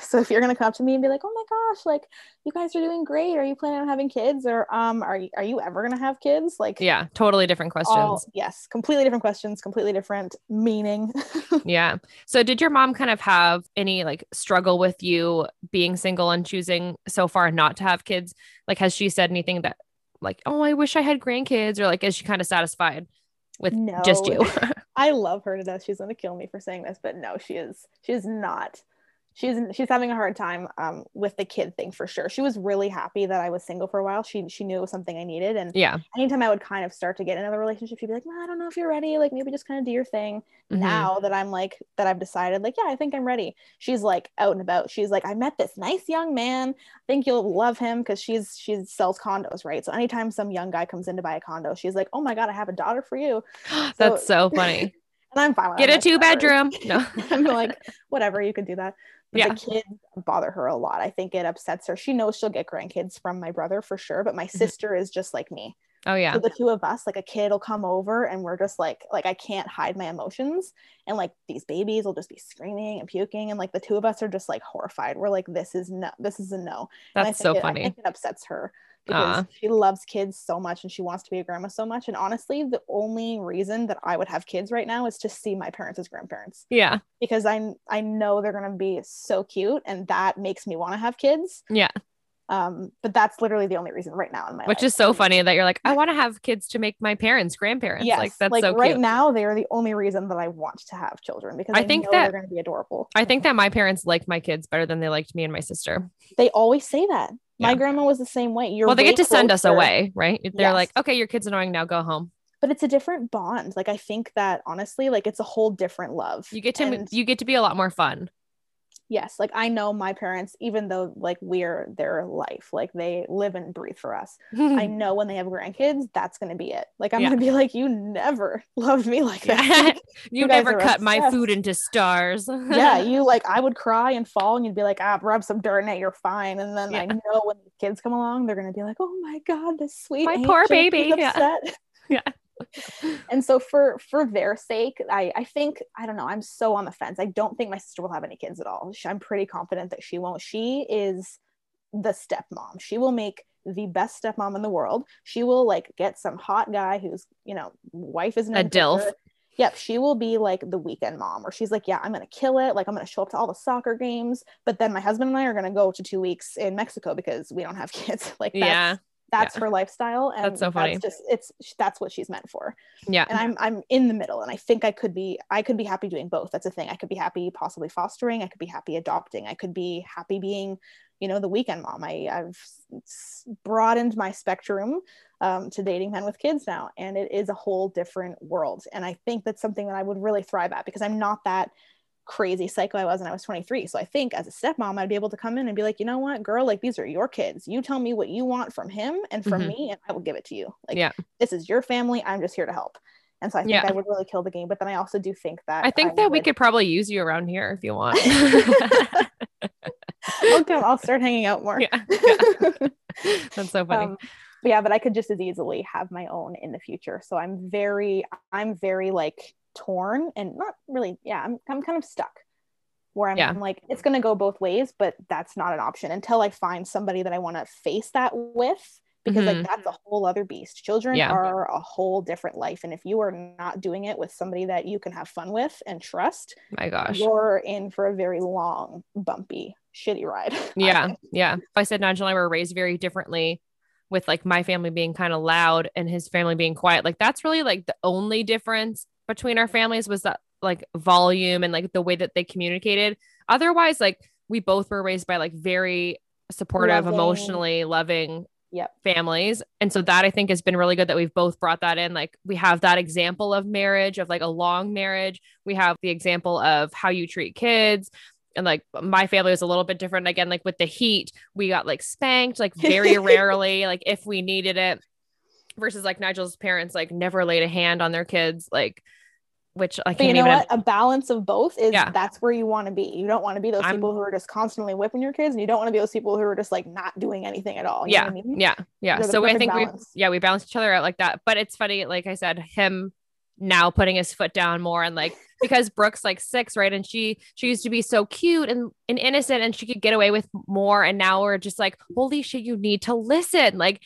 So if you're gonna come up to me and be like, "Oh my gosh, like you guys are doing great. Are you planning on having kids, or um, are you are you ever gonna have kids?" Like, yeah, totally different questions. All, yes, completely different questions, completely different meaning. yeah. So did your mom kind of have any like struggle with you being single and choosing so far not to have kids? Like, has she said anything that like, "Oh, I wish I had grandkids," or like, is she kind of satisfied? with no. just you. I love her to death. She's gonna kill me for saying this, but no, she is she is not she's she's having a hard time um, with the kid thing for sure. She was really happy that I was single for a while. She she knew it was something I needed, and yeah, anytime I would kind of start to get another relationship, she'd be like, I don't know if you're ready. Like maybe just kind of do your thing. Mm-hmm. Now that I'm like that, I've decided like yeah, I think I'm ready. She's like out and about. She's like, I met this nice young man. I think you'll love him because she's she sells condos, right? So anytime some young guy comes in to buy a condo, she's like, oh my god, I have a daughter for you. That's so, so funny. and I'm fine. Get a two bedroom. No, I'm like whatever. You can do that. Yeah. the kids bother her a lot. I think it upsets her. She knows she'll get grandkids from my brother for sure, but my mm-hmm. sister is just like me. Oh yeah. So the two of us, like a kid will come over and we're just like like I can't hide my emotions. And like these babies will just be screaming and puking. And like the two of us are just like horrified. We're like, this is no, this is a no. That's so it, funny. I think it upsets her because she loves kids so much and she wants to be a grandma so much. And honestly, the only reason that I would have kids right now is to see my parents as grandparents Yeah. because I I know they're gonna be so cute and that makes me want to have kids. Yeah. Um, but that's literally the only reason right now in my Which life. is so funny that you're like, I want to have kids to make my parents grandparents. Yes, like that's like so right cute. now they are the only reason that I want to have children because I I, think know that- they're going to be adorable. I think that my parents like my kids better than they liked me and my sister. They always say that. My Yeah. grandma was the same way. You're well, they get to send us away, right? They're Yes. like, okay, your kid's annoying now, go home. but it's a different bond. Like I think that honestly, like it's a whole different love. You get to And- you get to be a lot more fun. Yes like i know my parents even though like we're their life like they live and breathe for us i know when they have grandkids that's going to be it like i'm Yeah. going to be like you never loved me like that you, You never cut my obsessed. food into stars. yeah you like i would cry and fall and you'd be like ah rub some dirt in it you're fine and then i know when the kids come along they're going to be like oh my god this sweet My poor baby, yeah. Yeah. and so for for their sake i i think i don't know i'm so on the fence i don't think my sister will have any kids at all i'm pretty confident that she won't she is the stepmom she will make the best stepmom in the world she will like get some hot guy who's you know wife is not A dilf. Yep, she will be like the weekend mom, where she's like, "Yeah, I'm gonna kill it. Like, I'm gonna show up to all the soccer games, but then my husband and I are gonna go to two weeks in Mexico because we don't have kids. Like, that's, Yeah. That's Yeah. her lifestyle, and That's so funny. just it's that's what she's meant for Yeah. and I'm I'm in the middle and I think I could be I could be happy doing both. That's a thing. I could be happy possibly fostering, I could be happy adopting, I could be happy being, you know, the weekend mom. I I've broadened my spectrum um, to dating men with kids now and it is a whole different world. And I think that's something that I would really thrive at because I'm not that crazy psycho I was when I was 23. So I think as a stepmom, I'd be able to come in and be like, you know what, girl, like these are your kids. You tell me what you want from him and from Mhm. me, and I will give it to you. Like Yeah. this is your family. I'm just here to help. And so I think Yeah. I would really kill the game. But then I also do think that I think that we could probably use you around here if you want. okay, I'll start hanging out more. yeah. yeah. That's so funny. Um, but yeah, but I could just as easily have my own in the future. So I'm very, I'm very like torn and not really, yeah, I'm, I'm kind of stuck where I'm, Yeah. I'm like, it's going to go both ways, but that's not an option until I find somebody that I want to face that with. Because Mhm. like that's a whole other beast. Children Yeah. are a whole different life, and if you are not doing it with somebody that you can have fun with and trust, My gosh. you're in for a very long, bumpy, shitty ride. Yeah. Yeah. I said Nigel and I were raised very differently with like my family being kind of loud and his family being quiet. Like that's really like the only difference between our families was that like volume and like the way that they communicated. Otherwise, like we both were raised by like very supportive, Loving. emotionally loving Yep. families. And so that I think has been really good that we've both brought that in. Like we have that example of marriage, of like a long marriage. We have the example of how you treat kids. And like my family was a little bit different. Again, like with the heat, we got like spanked like very rarely, like if we needed it, versus like Nigel's parents like never laid a hand on their kids, like which I But you can't know even. what? A balance of both is Yeah. that's where you want to be. You don't want to be those I'm- people who are just constantly whipping your kids, and you don't want to be those people who are just like not doing anything at all. You yeah, know what I mean? yeah, yeah. They're So I think we, yeah, we balance each other out like that. But it's funny, like I said, him now putting his foot down more and like because Brooke's like six, right? And she she used to be so cute and, and innocent and she could get away with more. And now we're just like, holy shit, you need to listen. Like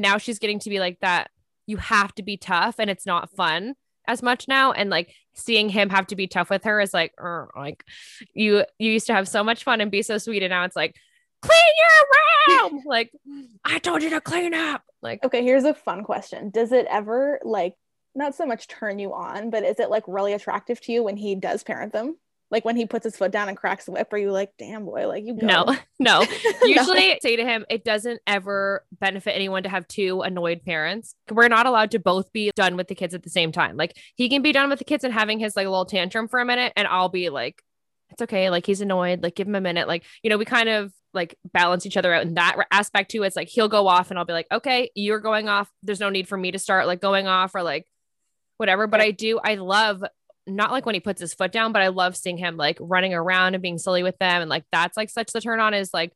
now she's getting to be like that. You have to be tough and it's not fun as much now. And like seeing him have to be tough with her is like, er, like you you used to have so much fun and be so sweet. And now it's like, clean your room. like, I told you to clean up. Like Okay, here's a fun question. Does it ever like not so much turn you on, but is it like really attractive to you when he does parent them? Like when he puts his foot down and cracks the whip, are you like, damn boy, like you go? no, no. No. Usually I say to him, it doesn't ever benefit anyone to have two annoyed parents. We're not allowed to both be done with the kids at the same time. Like he can be done with the kids and having his like little tantrum for a minute, and I'll be like, it's okay. Like he's annoyed. Like give him a minute. Like, you know, we kind of like balance each other out in that aspect too. It's like he'll go off and I'll be like, okay, you're going off. There's no need for me to start like going off or like whatever. But I do, I love not like when he puts his foot down, but I love seeing him like running around and being silly with them. And like that's like such the turn on is like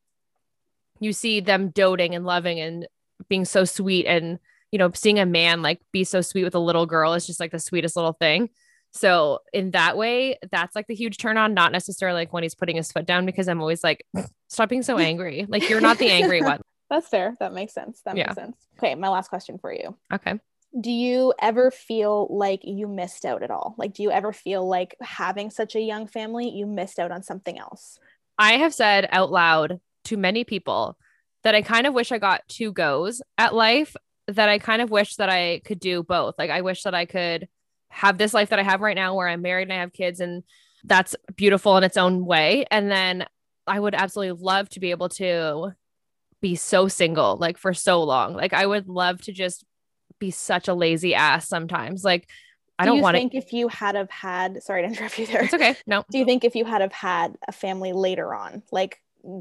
you see them doting and loving and being so sweet and you know seeing a man like be so sweet with a little girl is just like the sweetest little thing so in that way that's like the huge turn on not necessarily like when he's putting his foot down because i'm always like stop being so angry like you're not the angry one That's fair. That makes sense. That Yeah. makes sense. Okay, my last question for you. Okay. Do you ever feel like you missed out at all? Like, do you ever feel like having such a young family, you missed out on something else? I have said out loud to many people that I kind of wish I got two goes at life, that I kind of wish that I could do both. Like, I wish that I could have this life that I have right now where I'm married and I have kids, and that's beautiful in its own way. And then I would absolutely love to be able to be so single, like for so long. Like, I would love to just be such a lazy ass sometimes. Like, I Do don't want to. think if you had have had sorry to interrupt you there. It's okay. No. Do you think if you had have had a family later on, like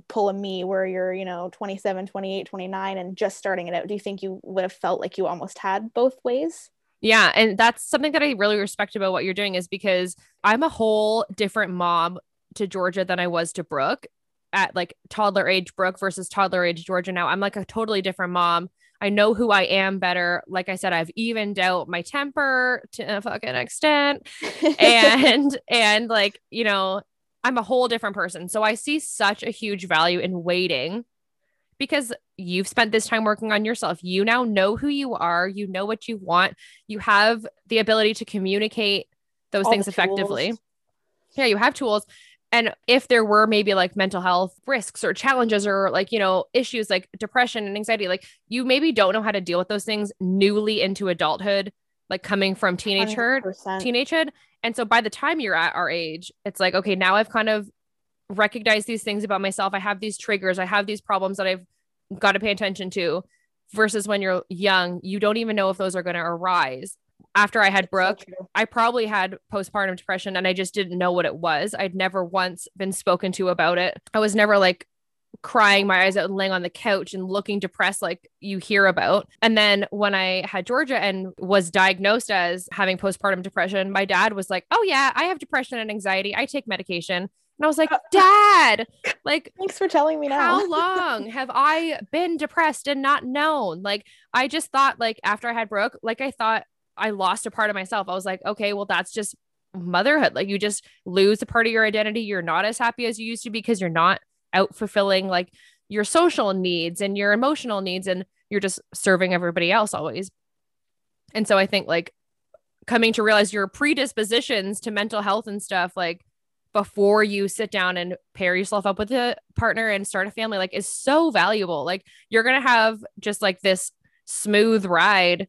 pull a me where you're, you know, 27, 28, 29 and just starting it out, do you think you would have felt like you almost had both ways? Yeah. And that's something that I really respect about what you're doing is because I'm a whole different mom to Georgia than I was to Brooke at like toddler age Brooke versus toddler age Georgia now. I'm like a totally different mom. I know who I am better. Like I said, I've evened out my temper to a fucking extent. And and like, you know, I'm a whole different person. So I see such a huge value in waiting because you've spent this time working on yourself. You now know who you are, you know what you want, you have the ability to communicate those All things effectively. Yeah, you have tools. And if there were maybe like mental health risks or challenges or like, you know, issues like depression and anxiety, like you maybe don't know how to deal with those things newly into adulthood, like coming from teenagehood, 100%. teenagehood. And so by the time you're at our age, it's like, okay, now I've kind of recognized these things about myself. I have these triggers, I have these problems that I've got to pay attention to. Versus when you're young, you don't even know if those are going to arise. After I had Brooke. I probably had postpartum depression and I just didn't know what it was. I'd never once been spoken to about it. I was never like crying my eyes out and laying on the couch and looking depressed like you hear about. And then when I had Georgia and was diagnosed as having postpartum depression, my dad was like, "Oh yeah, I have depression and anxiety. I take medication." And I was like, uh, uh, "Dad, like Thanks for telling me now. how long have I been depressed and not known? Like, I just thought, like, after I had Brooke, like, I thought I lost a part of myself. I was like, okay, well, that's just motherhood. Like, you just lose a part of your identity. You're not as happy as you used to be because you're not out fulfilling like your social needs and your emotional needs, and you're just serving everybody else always. And so I think, like, coming to realize your predispositions to mental health and stuff, like, before you sit down and pair yourself up with a partner and start a family like is so valuable like you're going to have just like this smooth ride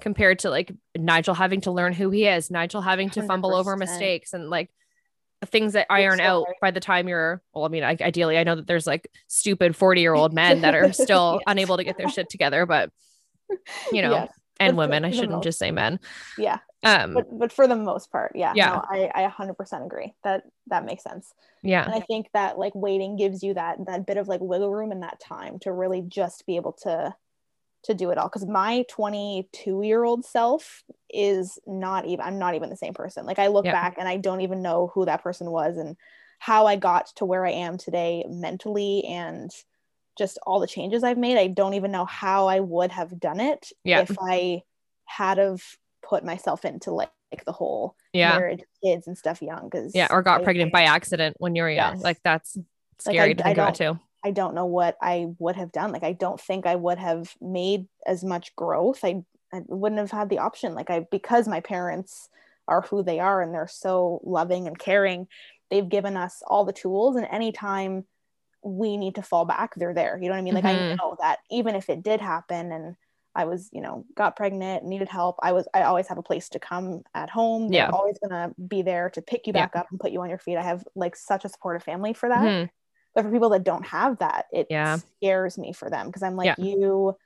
compared to like Nigel having to learn who he is Nigel having to fumble over mistakes and like things that iron so out by the time you're well I mean I, ideally I know that there's like stupid 40 year old men that are still Yes. unable to get their shit together but you know Yes. and But women I shouldn't most- just say men Yeah. um But but for the most part, yeah. Yeah. No, I, I 100% agree. That that makes sense. yeah And I think that like waiting gives you that that bit of like wiggle room and that time to really just be able to to do it all because my 22 year old self is not even i'm not even the same person like i look Yeah. back and i don't even know who that person was and how i got to where i am today mentally and just all the changes i've made i don't even know how i would have done it Yeah. if i had of put myself into like, like the whole yeah marriage kids and stuff young because Yeah, or got pregnant by accident when you were young. Yes. Like that's Like, scary I- to I think about too. I don't know what I would have done. Like I don't think I would have made as much growth. I I wouldn't have had the option. Like I because my parents are who they are and they're so loving and caring, they've given us all the tools and anytime we need to fall back, they're there. You know what I mean? Like I Mhm. know that even if it did happen and I was, you know, got pregnant, needed help, I was I always have a place to come at home. They're Yeah. always gonna be there to pick you Yeah. back up and put you on your feet. I have like such a supportive family for that Mhm. But for people that don't have that it Yeah. scares me for them because i'm like Yeah. you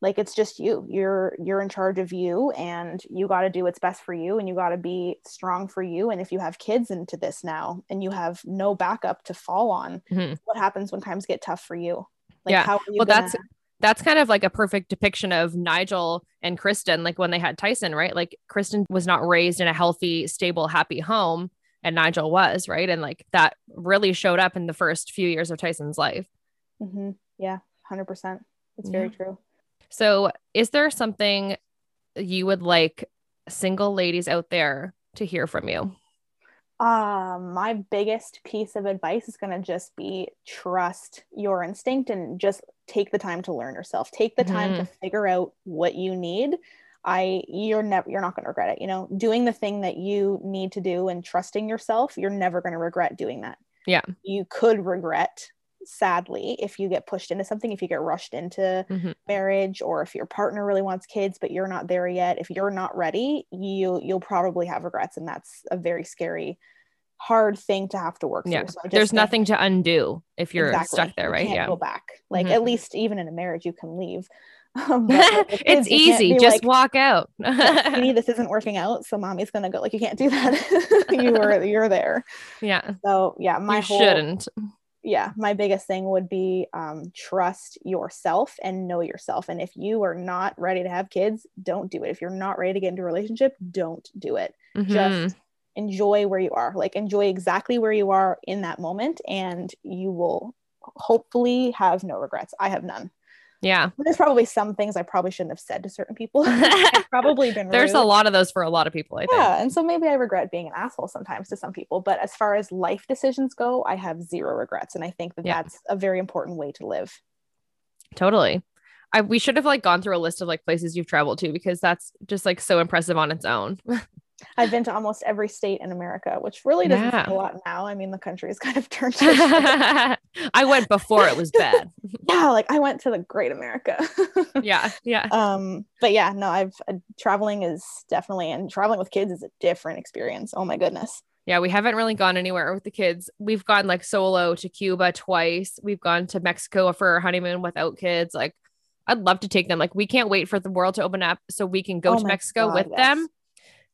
like it's just you you're you're in charge of you and you got to do what's best for you and you got to be strong for you and if you have kids into this now and you have no backup to fall on Mhm. what happens when times get tough for you like Yeah. how are you Well, gonna, that's that's kind of like a perfect depiction of Nigel and Kristen, like when they had Tyson, right? Like Kristen was not raised in a healthy, stable, happy home, and Nigel was, right? And like that really showed up in the first few years of Tyson's life. Mhm. yeah 100% it's very true So, is there something you would like single ladies out there to hear from you? Um, my biggest piece of advice is going to just be trust your instinct and just take the time to learn yourself take the time to figure out what you need i you're never you're not going to regret it you know doing the thing that you need to do and trusting yourself you're never going to regret doing that Yeah. you could regret sadly if you get pushed into something if you get rushed into Mhm. marriage or if your partner really wants kids but you're not there yet if you're not ready you you'll probably have regrets and that's a very scary hard thing to have to work Yeah. through so There's think- nothing to undo if you're Exactly. stuck there, You right? can't Yeah. go back like Mhm. at least even in a marriage you can leave But with the it's easy. Just like, walk out. "Yeah, sweetie, this isn't working out so mommy's gonna go like you can't do that you were you're there yeah. so yeah my you whole shouldn't. yeah my biggest thing would be um, trust yourself and know yourself and if you are not ready to have kids don't do it if you're not ready to get into a relationship don't do it Mhm. just enjoy where you are like enjoy exactly where you are in that moment and you will hopefully have no regrets i have none yeah. there's probably some things i probably shouldn't have said to certain people probably been There's a lot of those for a lot of people, I think. yeah and so maybe i regret being an asshole sometimes to some people but as far as life decisions go i have zero regrets and i think that Yeah. that's a very important way to live Totally. I we should have like gone through a list of like places you've traveled to because that's just like so impressive on its own. i've been to almost every state in america which really doesn't Yeah. a lot now i mean the country has kind of turned. I went before it was bad. yeah like i went to the great america Yeah. Yeah. um but yeah no i've uh, traveling is definitely and traveling with kids is a different experience oh my goodness Yeah, we haven't really gone anywhere with the kids. We've gone like solo to Cuba twice. We've gone to Mexico for our honeymoon without kids. Like, I'd love to take them. Like, we can't wait for the world to open up so we can go Oh to Mexico God, with yes. them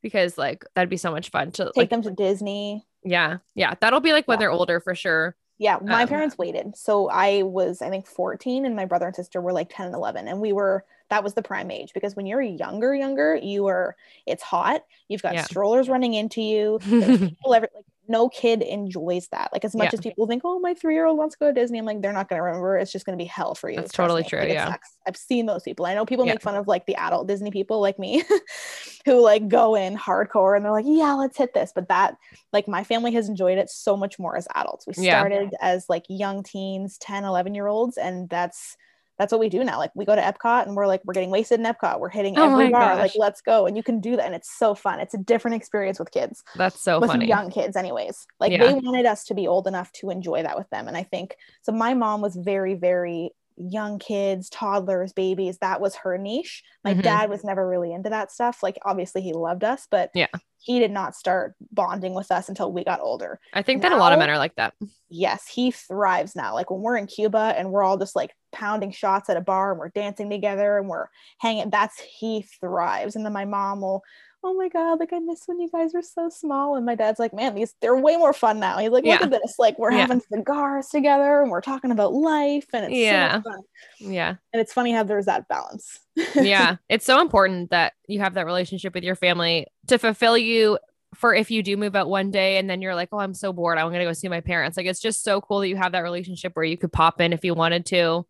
because like that'd be so much fun to take like. them to disney Yeah, yeah, that'll be like when Yeah. they're older for sure. yeah my Um, parents waited so i was i think 14 and my brother and sister were like 10 and 11 and we were that was the prime age because when you're younger younger you are it's hot you've got Yeah. strollers running into you there's people every, like no kid enjoys that like as much Yeah. as people think oh my three-year-old wants to go to disney i'm like they're not going to remember it's just going to be hell for you That's totally me. true, Like, yeah. sucks. i've seen those people i know people Yeah. make fun of like the adult disney people like me who like go in hardcore and they're like yeah let's hit this but that like my family has enjoyed it so much more as adults we Yeah. started as like young teens 10 11 year olds and that's that's what we do now like we go to epcot and we're like we're getting wasted in epcot we're hitting Oh every bar like let's go and you can do that and it's so fun it's a different experience with kids That's so with funny. young kids anyways like Yeah. they wanted us to be old enough to enjoy that with them and i think so my mom was very very young kids toddlers babies that was her niche my Mhm. dad was never really into that stuff like obviously he loved us but Yeah. he did not start bonding with us until we got older I think that a lot of men are like that. yes, he thrives now. Like when we're in Cuba and we're all just like pounding shots at a bar and we're dancing together and we're hanging, that's he thrives. And then my mom will, oh my God, like I miss when you guys were so small. And my dad's like, man, these they're way more fun now. He's like, look Yeah. at this. Like we're Yeah. having cigars together and we're talking about life and it's Yeah. so. Yeah. And it's funny how there's that balance. yeah it's so important that you have that relationship with your family to fulfill you for if you do move out one day and then you're like oh i'm so bored i'm gonna go see my parents like it's just so cool that you have that relationship where you could pop in if you wanted to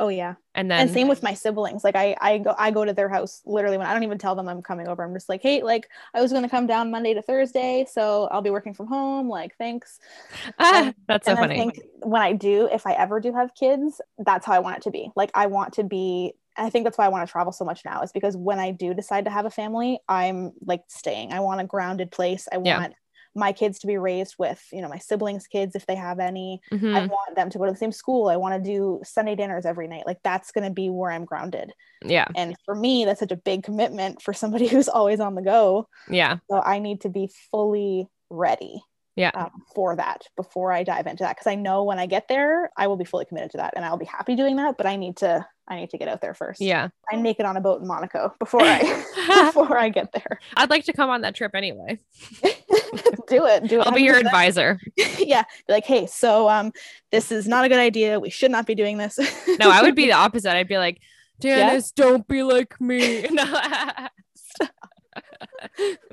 oh yeah. and then and same with my siblings like I, I go i go to their house literally when i don't even tell them i'm coming over i'm just like hey like i was going to come down monday to thursday so i'll be working from home like thanks Ah, um, that's so and funny i think when i do if i ever do have kids that's how i want it to be like i want to be I think that's why I want to travel so much now is because when I do decide to have a family, I'm like staying. I want a grounded place. I Yeah. My kids to be raised with, you know, my siblings' kids if they have any. I Mhm. want them to go to the same school. I want to do Sunday dinners every night. Like that's going to be where I'm grounded. yeah And for me, that's such a big commitment for somebody who's always on the go. yeah So I need to be fully ready Yeah. um, for that before I dive into that. Cause I know when I get there, I will be fully committed to that and I'll be happy doing that. But I need to, I need to get out there first. yeah I make it on a boat in Monaco before I, before I get there. i'd like to come on that trip anyway do it. Do it. i'll be your advisor yeah. Be like, hey, so um, this is not a good idea. We should not be doing this. no i would be the opposite i'd be like Janice, don't be like me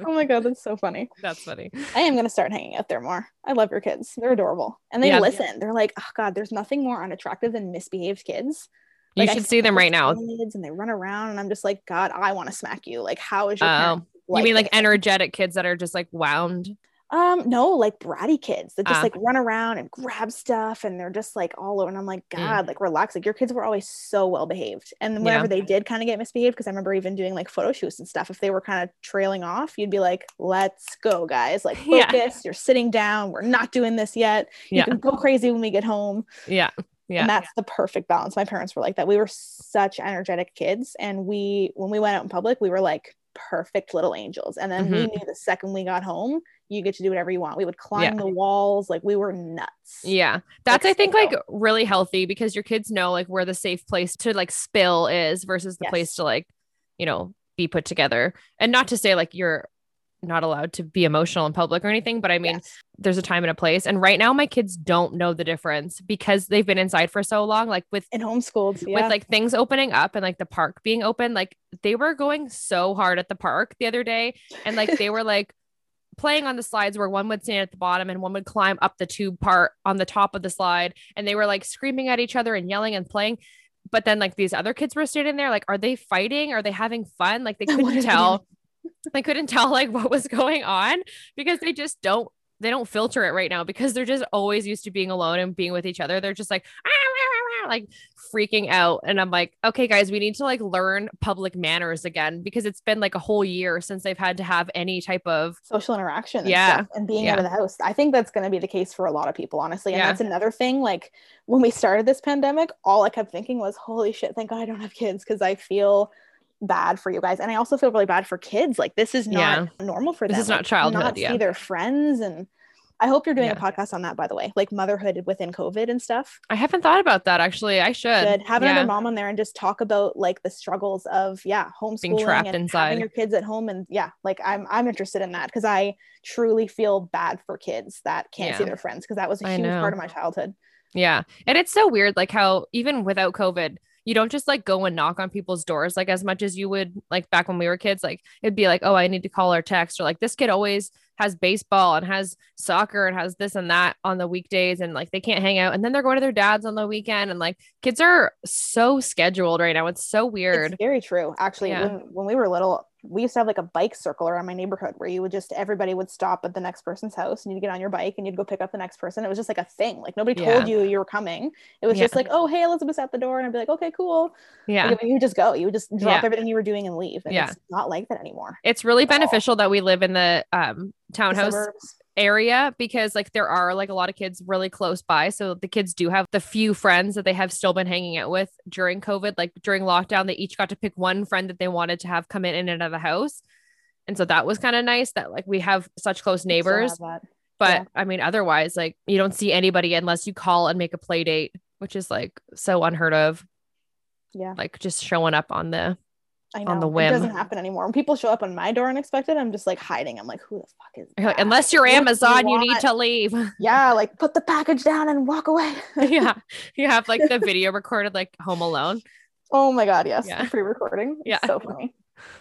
oh my god, that's so funny. that's funny I am gonna start hanging out there more. I love your kids. They're adorable. And they Yeah. listen. They're like, oh god, there's nothing more unattractive than misbehaved kids. You Like, I should see them right now Kids and they run around and I'm just like, God, I want to smack you. Like, how is your Oh, parent you mean like this? energetic kids that are just like wound Um, no, like bratty kids that just Ah. like run around and grab stuff and they're just like all over. And I'm like, Mm. God, like relax. Like your kids were always so well behaved. And then Yeah. whenever they did kind of get misbehaved, because I remember even doing like photo shoots and stuff, if they were kind of trailing off, you'd be like, let's go, guys. Like Yeah. focus, you're sitting down, we're not doing this yet. You Yeah. can go crazy when we get home. Yeah. Yeah. And that's the perfect balance. My parents were like that. We were such energetic kids. And we when we went out in public, we were like perfect little angels. And then we Mhm. knew the second we got home, you get to do whatever you want. We would climb the walls, like we were nuts. Yeah. That's I think so. like really healthy because your kids know like where the safe place to like spill is versus the place to like, you know, be put together. And not to say like you're not allowed to be emotional in public or anything, but I mean, Yes. there's a time and a place. And right now my kids don't know the difference because they've been inside for so long. Like with and homeschooled. Yeah. with like things opening up and like the park being open, like they were going so hard at the park the other day. And like they were like playing on the slides where one would stand at the bottom and one would climb up the tube part on the top of the slide. And they were like screaming at each other and yelling and playing. But then like these other kids were standing there, like, are they fighting? Are they having fun? Like they couldn't tell. They couldn't tell like what was going on because they just don't they don't filter it right now because they're just always used to being alone and being with each other. They're just like "Ah, ah, ah, ah," like freaking out. And I'm like, okay, guys, we need to like learn public manners again because it's been like a whole year since they've had to have any type of social interaction and Yeah. stuff and being Yeah. out of the house. I think that's going to be the case for a lot of people, honestly. And Yeah. that's another thing. Like when we started this pandemic, all I kept thinking was, holy shit, thank God I don't have kids because I feel bad for you guys. And I also feel really bad for kids. Like this is not normal for This them. is not Like, childhood, Not yeah. see their friends. And I hope you're doing a podcast on that, by the way, like motherhood within COVID and stuff. I haven't thought about that actually. I should. Should have yeah. another mom on there and just talk about like the struggles of yeah homeschooling trapped and inside. having your kids at home and yeah like I'm I'm interested in that because I truly feel bad for kids that can't see their friends because that was a huge part of my childhood. Yeah. And it's so weird, like how even without COVID, you don't just like go and knock on people's doors like as much as you would like back when we were kids. Like it'd be like, oh, I need to call or text, or like this kid always has baseball and has soccer and has this and that on the weekdays and like they can't hang out. And then they're going to their dads on the weekend. And like kids are so scheduled right now. It's so weird. It's very true. Actually, Yeah. when, when we were little, we used to have like a bike circle around my neighborhood where you would just everybody would stop at the next person's house and you'd get on your bike and you'd go pick up the next person. It was just like a thing. Like nobody told you you were coming. It was Yeah. just like, oh hey, Elizabeth's at the door, and I'd be like, okay, cool. yeah. Like, you would just go. You would just drop Yeah. everything you were doing and leave. And Yeah. it's not like that anymore. It's really at all. beneficial that we live in the um townhouse. Area because like there are like a lot of kids really close by. So the kids do have the few friends that they have still been hanging out with during covid like during lockdown they each got to pick one friend that they wanted to have come in and out of the house. And so that was kind of nice that like we have such close neighbors. but yeah. i mean otherwise like you don't see anybody unless you call and make a play date which is like so unheard of. Yeah. like just showing up on the I know. on the whim. It doesn't happen anymore. When people show up on my door unexpected, I'm just like hiding. I'm like, who the fuck is that? unless you're What amazon you need to leave Yeah, like put the package down and walk away. yeah you have like the video recorded like home alone oh my god, yes. Yeah. Pre-recording. It's Yeah. So funny.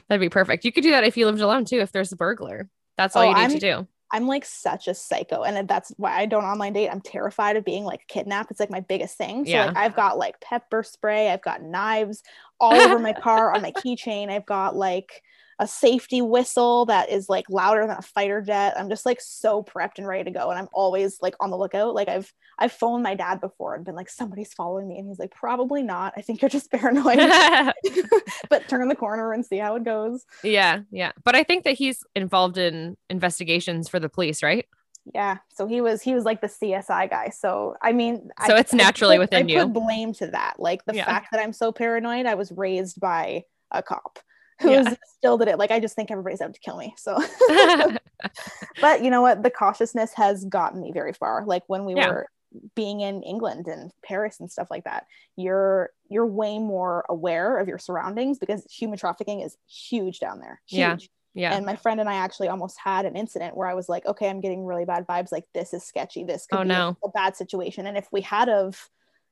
That'd be perfect. You could do that if you lived alone too, if there's a burglar. That's all Oh, you need I'm- to do. I'm like such a psycho. And that's why I don't online date. I'm terrified of being like kidnapped. It's like my biggest thing. So Yeah. like I've got like pepper spray, I've got knives all over my car on my keychain. I've got like a safety whistle that is like louder than a fighter jet. I'm just like so prepped and ready to go. And I'm always like on the lookout. Like I've I've phoned my dad before and been like, somebody's following me. And he's like, probably not. I think you're just paranoid. but turn the corner and see how it goes. yeah, yeah. But I think that he's involved in investigations for the police, right? Yeah. So he was he was like the CSI guy. So I mean, So I- it's I naturally put- within I you. put blame to that. Like the Yeah. fact that I'm so paranoid. I was raised by a cop who Yeah. did it. Like I just think everybody's out to kill me. So, but you know what? The cautiousness has gotten me very far. Like when we Yeah. were being in England and Paris and stuff like that, you're you're way more aware of your surroundings because human trafficking is huge down there. Yeah. Huge. Yeah. And my friend and I actually almost had an incident where I was like, okay, I'm getting really bad vibes. Like this is sketchy. This oh, could Oh, be a- no. a, bad situation. And if we had of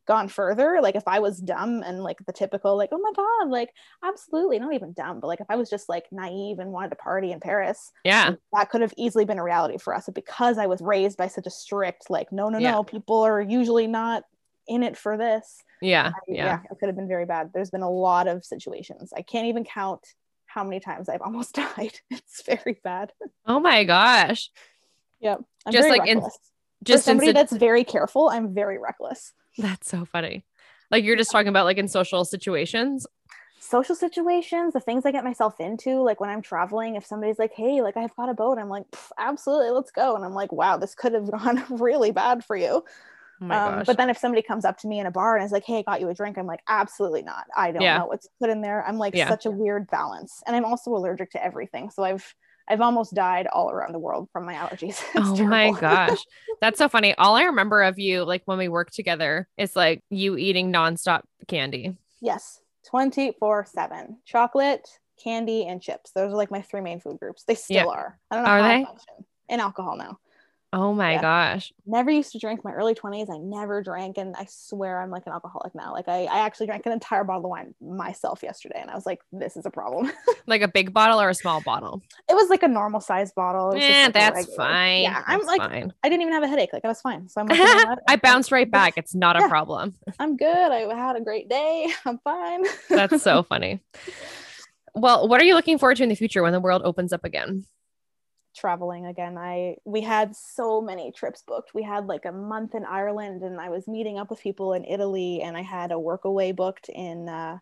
gone further, like if I was dumb and like the typical, like, oh my God, like absolutely not even dumb, but like if I was just like naive and wanted to party in Paris, yeah. that could have easily been a reality for us. But because I was raised by such a strict, like, no, no, Yeah. no, people are usually not in it for this. Yeah. I- Yeah. it could have been very bad. There's been a lot of situations. I can't even count how many times I've almost died. It's very bad. Oh my gosh. Yep. I'm Just like in- Just For somebody insta- that's very careful, I'm very reckless. that's so funny. Like you're just talking about like in social situations. Social situations, the things I get myself into, like when I'm traveling, if somebody's like, "Hey, like I've got a boat," I'm like, "Absolutely, let's go," and I'm like, "Wow, this could have gone really bad for you." Oh Um, but then if somebody comes up to me in a bar and is like, "Hey, I got you a drink," I'm like, "Absolutely not. I don't Yeah. know what's put in there." I'm like Yeah. such a weird balance, and I'm also allergic to everything. So I've I've almost died all around the world from my allergies. Oh my gosh. That's so funny. All I remember of you, like when we worked together, is like you eating nonstop candy. yes, twenty four seven chocolate, candy, and chips. Those are like my three main food groups. They still Yeah. are. I don't know Are how I they? function. And alcohol now. Oh my Yeah. gosh. Never used to drink my early 20s. I never drank, and I swear I'm like an alcoholic now. Like I, I actually drank an entire bottle of wine myself yesterday, and I was like, this is a problem. Like a big bottle or a small bottle? it was like a normal size bottle. It was just, Yeah, like, that's fine. Yeah, I'm That's like, fine. I didn't even have a headache. Like I was fine. So I'm like? I bounced right back. It's not a problem. I'm good. I had a great day. I'm fine. That's so funny. Well, what are you looking forward to in the future when the world opens up again? Traveling again. I we had so many trips booked. We had like a month in Ireland, and I was meeting up with people in Italy, and I had a work away booked in uh,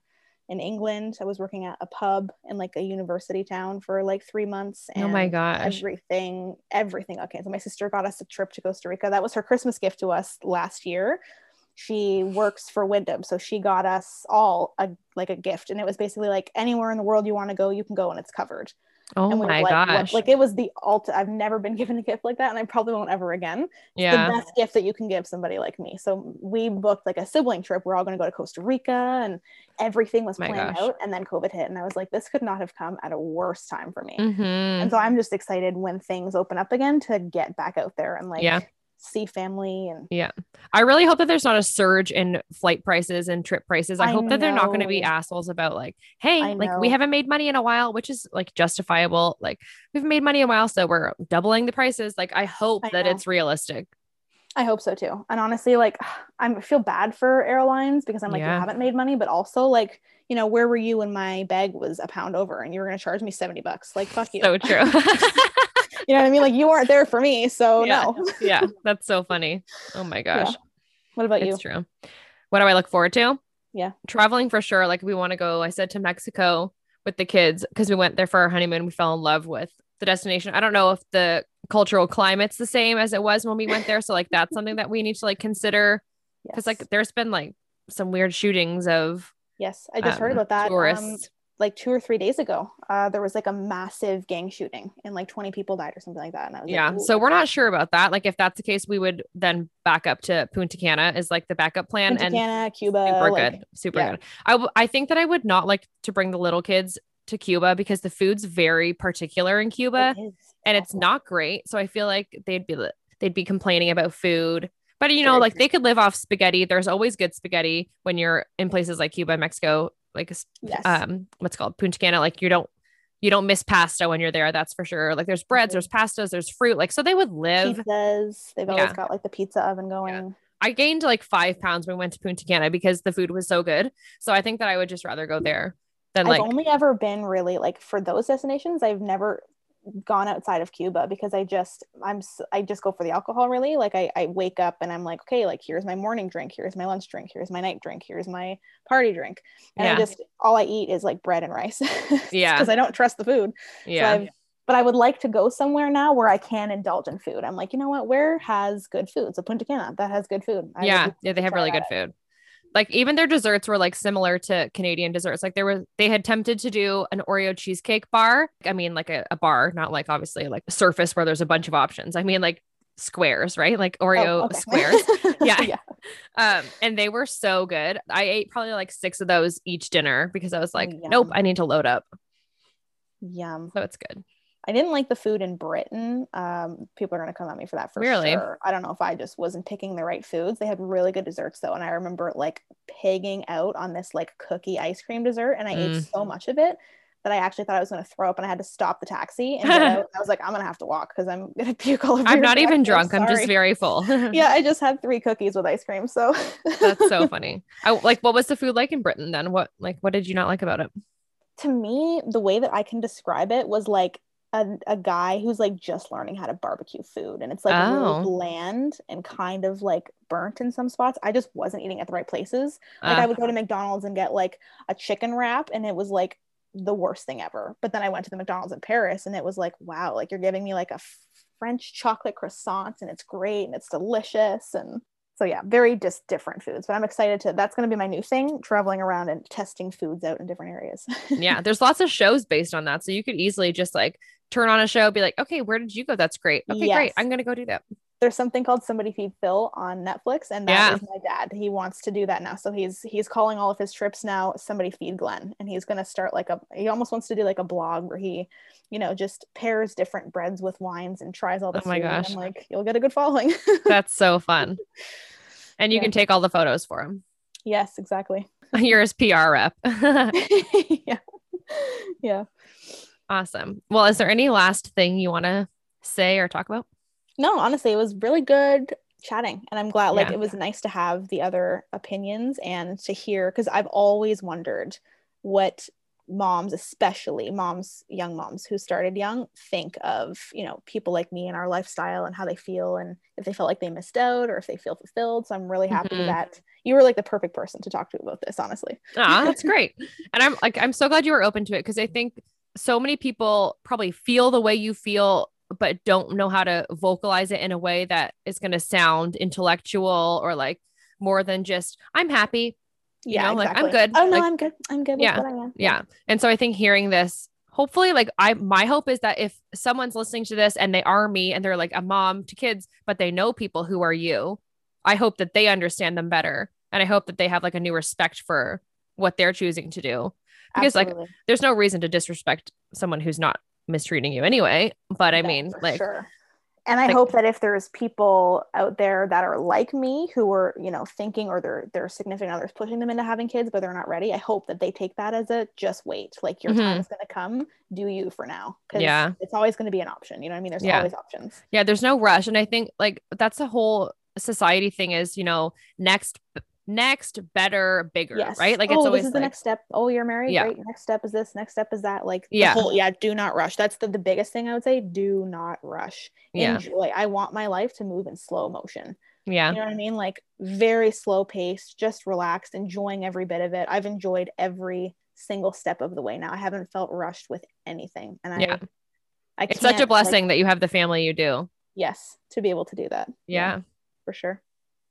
in England. I was working at a pub in like a university town for like three months. Oh my gosh. Everything, everything. Okay, so my sister got us a trip to Costa Rica. That was her Christmas gift to us last year. She works for Wyndham, so she got us all a like a gift, and it was basically like anywhere in the world you want to go, you can go, and it's covered. Oh and my like, what- gosh. like it was the alt. I've never been given a gift like that, and I probably won't ever again yeah. the best gift that you can give somebody like me. So we booked like a sibling trip. We're all going to go to Costa Rica and everything was My planned gosh. out. And then COVID hit. And I was like, this could not have come at a worse time for me. Mhm. And so I'm just excited when things open up again to get back out there and like Yeah. See family. And yeah I really hope that there's not a surge in flight prices and trip prices. I, I hope that they're not going to be assholes about like, hey, like we haven't made money in a while, which is like justifiable. Like we've made money in a while, so we're doubling the prices. Like I hope I that know. it's realistic. I hope so too. And honestly, like I feel bad for airlines because I'm like, Yeah. you haven't made money, but also like, you know, where were you when my bag was a pound over and you were going to charge me 70 bucks? Like, fuck you. So true. you know what I mean? Like you weren't there for me. So Yeah. no. yeah, that's so funny. Oh my gosh. What about you? It's true. What do I look forward to? Yeah. Traveling for sure. Like we want to go, I said to Mexico with the kids because we went there for our honeymoon. We fell in love with the destination. I don't know if the cultural climate's the same as it was when we went there. So like that's something that we need to like consider because Yes. like there's been like some weird shootings of Yes, I just heard um, about that. Um, tourists. Like two or three days ago, uh, there was like a massive gang shooting and like 20 people died or something like that. And I was yeah. like, So we're not sure about that. Like if that's the case, we would then back up to Punta Cana is like the backup plan. Punta and Cana, Cuba, super like, good super yeah. good I, w- I think that i would not like to bring the little kids to cuba because the food's very particular in cuba it and it's not great so i feel like they'd be they'd be complaining about food but you know like they could live off spaghetti there's always good spaghetti when you're in places like cuba mexico like Yes. um what's called punta cana like you don't you don't miss pasta when you're there that's for sure like there's breads Mhm. there's pastas there's fruit like so they would live pizzas. They've always Yeah. got like the pizza oven going. I gained like five pounds when we went to Punta Cana because the food was so good. So I think that I would just rather go there than like I've only ever been really like for those destinations. I've never gone outside of Cuba because I just I'm I just go for the alcohol really. Like I, I wake up and I'm like, okay, like here's my morning drink, here's my lunch drink, here's my night drink, here's my party drink, and I just all I eat is like bread and rice. Yeah. because I don't trust the food. yeah. So I've, but I would like to go somewhere now where I can indulge in food. I'm like, you know what? Where has good food? So Punta Cana, that has good food. I yeah, yeah, they have really good food. Like even their desserts were like similar to Canadian desserts. Like there was they had attempted to do an Oreo cheesecake bar. I mean like a, a bar, not like obviously like a surface where there's a bunch of options. I mean like squares, right? Like Oreo Oh, okay. squares. Yeah. yeah. Um, and they were so good. I ate probably like six of those each dinner because I was like, yum. nope, I need to load up. Yum. So it's good. I didn't like the food in Britain. Um, people are gonna come at me for that for Really? sure. I don't know if I just wasn't picking the right foods. They had really good desserts though, and I remember like pigging out on this like cookie ice cream dessert, and I ate Mm. so much of it that I actually thought I was gonna throw up, and I had to stop the taxi and. I was like, I'm gonna have to walk because I'm gonna puke all over. I'm not even drunk. I'm just very full. yeah. I just had three cookies with ice cream, so That's so funny. I, like, what was the food like in Britain then? What like what did you not like about it? to me, the way that I can describe it was like a, a guy who's like just learning how to barbecue food and it's like Oh. really bland and kind of like burnt in some spots. I just wasn't eating at the right places. Like Uh, I would go to McDonald's and get like a chicken wrap and it was like the worst thing ever. But then I went to the McDonald's in Paris and it was like, wow, like you're giving me like a French chocolate croissant and it's great and it's delicious and so yeah, very just different foods. But I'm excited to that's going to be my new thing, traveling around and testing foods out in different areas. yeah, there's lots of shows based on that. So you could easily just like turn on a show, be like, okay, where did you go? That's great. Okay, Yes. great. I'm gonna go do that. There's something called Somebody Feed Phil on Netflix, and that is Yeah. my dad. He wants to do that now, so he's he's calling all of his trips now Somebody Feed Glenn, and he's gonna start like a he almost wants to do like a blog where he, you know, just pairs different breads with wines and tries all the Oh my and gosh. I'm like, you'll get a good following. That's so fun. And you Yeah. can take all the photos for him. yes, exactly. You're his PR rep. yeah, yeah. Awesome. Well, is there any last thing you want to say or talk about? no honestly it was really good chatting and i'm glad like Yeah. it was nice to have the other opinions and to hear because i've always wondered what moms especially moms young moms who started young think of you know people like me and our lifestyle and how they feel and if they felt like they missed out or if they feel fulfilled so i'm really happy Mhm. that you were like the perfect person to talk to about this honestly Ah, that's great. And I'm like, I'm so glad you were open to it because I think so many people probably feel the way you feel, but don't know how to vocalize it in a way that is going to sound intellectual or like more than just, I'm happy. yeah You know, like, I'm good. oh no Like- i'm good i'm good with Yeah. what i am Yeah. And so I think hearing this, hopefully, like, I, my hope is that if someone's listening to this and they are me and they're like a mom to kids, but they know people who are you, I hope that they understand them better. And I hope that they have like a new respect for what they're choosing to do. Because, like, there's no reason to disrespect someone who's not mistreating you anyway. But I No, mean, like, sure. And I like- hope that if there's people out there that are like me who are, you know, thinking or their their significant others pushing them into having kids, but they're not ready, I hope that they take that as a just wait. Like your time Mhm. is gonna come. Do you for now? Because Yeah. it's always gonna be an option. You know what I mean? There's Yeah. always options. yeah, there's no rush. And I think like that's the whole society thing is, you know, next, next, better, bigger, Yes. right? Like oh, it's always this is the like, next step. Oh, you're married. Yeah. Great. Next step is this. Next step is that. Like the Yeah. whole- yeah. Do not rush. That's the, the biggest thing I would say. Do not rush. yeah, Enjoy. I want my life to move in slow motion. yeah, You know what I mean? Like very slow pace, just relaxed, enjoying every bit of it. I've enjoyed every single step of the way now. I haven't felt rushed with anything. And I Yeah. I it's such a can't, like- blessing that you have the family you do. yes, to be able to do that. Yeah. For sure.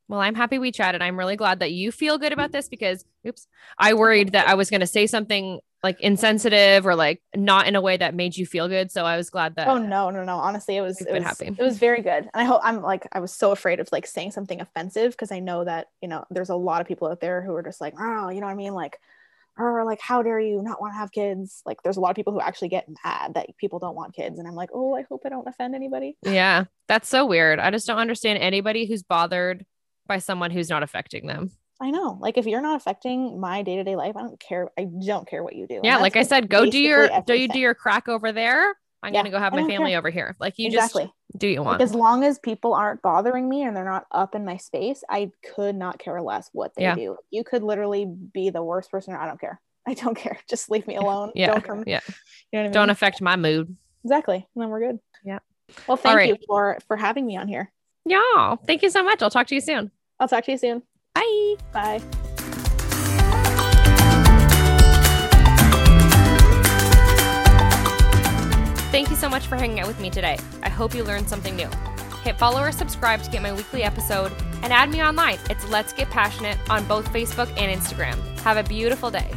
Well, I'm happy we chatted. I'm really glad that you feel good about this because, oops, I worried that I was going to say something like insensitive or like not in a way that made you feel good. So I was glad that. Oh no, no, no. Honestly, it was it was happy. it was very good. And I hope I'm like I was so afraid of like saying something offensive because I know that, you know, there's a lot of people out there who are just like, oh, you know what I mean? Like, or like, how dare you not want to have kids? Like there's a lot of people who actually get mad that people don't want kids. And I'm like, oh, I hope I don't offend anybody. Yeah, that's so weird. I just don't understand anybody who's bothered by someone who's not affecting them. I know. Like if you're not affecting my day-to-day life, I don't care. I don't care what you do. Yeah, like I said, go do your do you do your crack over there. I'm Yeah, gonna go have my family care. over here. Like you exactly. just do what you want. Like, as long as people aren't bothering me and they're not up in my space, I could not care less what they Yeah. do. You could literally be the worst person. I don't care. I don't care. Just leave me alone. Yeah, Don't come. yeah. You know what I mean? Don't affect my mood. exactly. And then we're good. Yeah. Well, thank right. you for for having me on here. Yeah. Thank you so much. I'll talk to you soon. I'll talk to you soon. Bye. Bye. Thank you so much for hanging out with me today. I hope you learned something new. Hit follow or subscribe to get my weekly episode and add me online. It's Let's Get Passionate on both Facebook and Instagram. Have a beautiful day.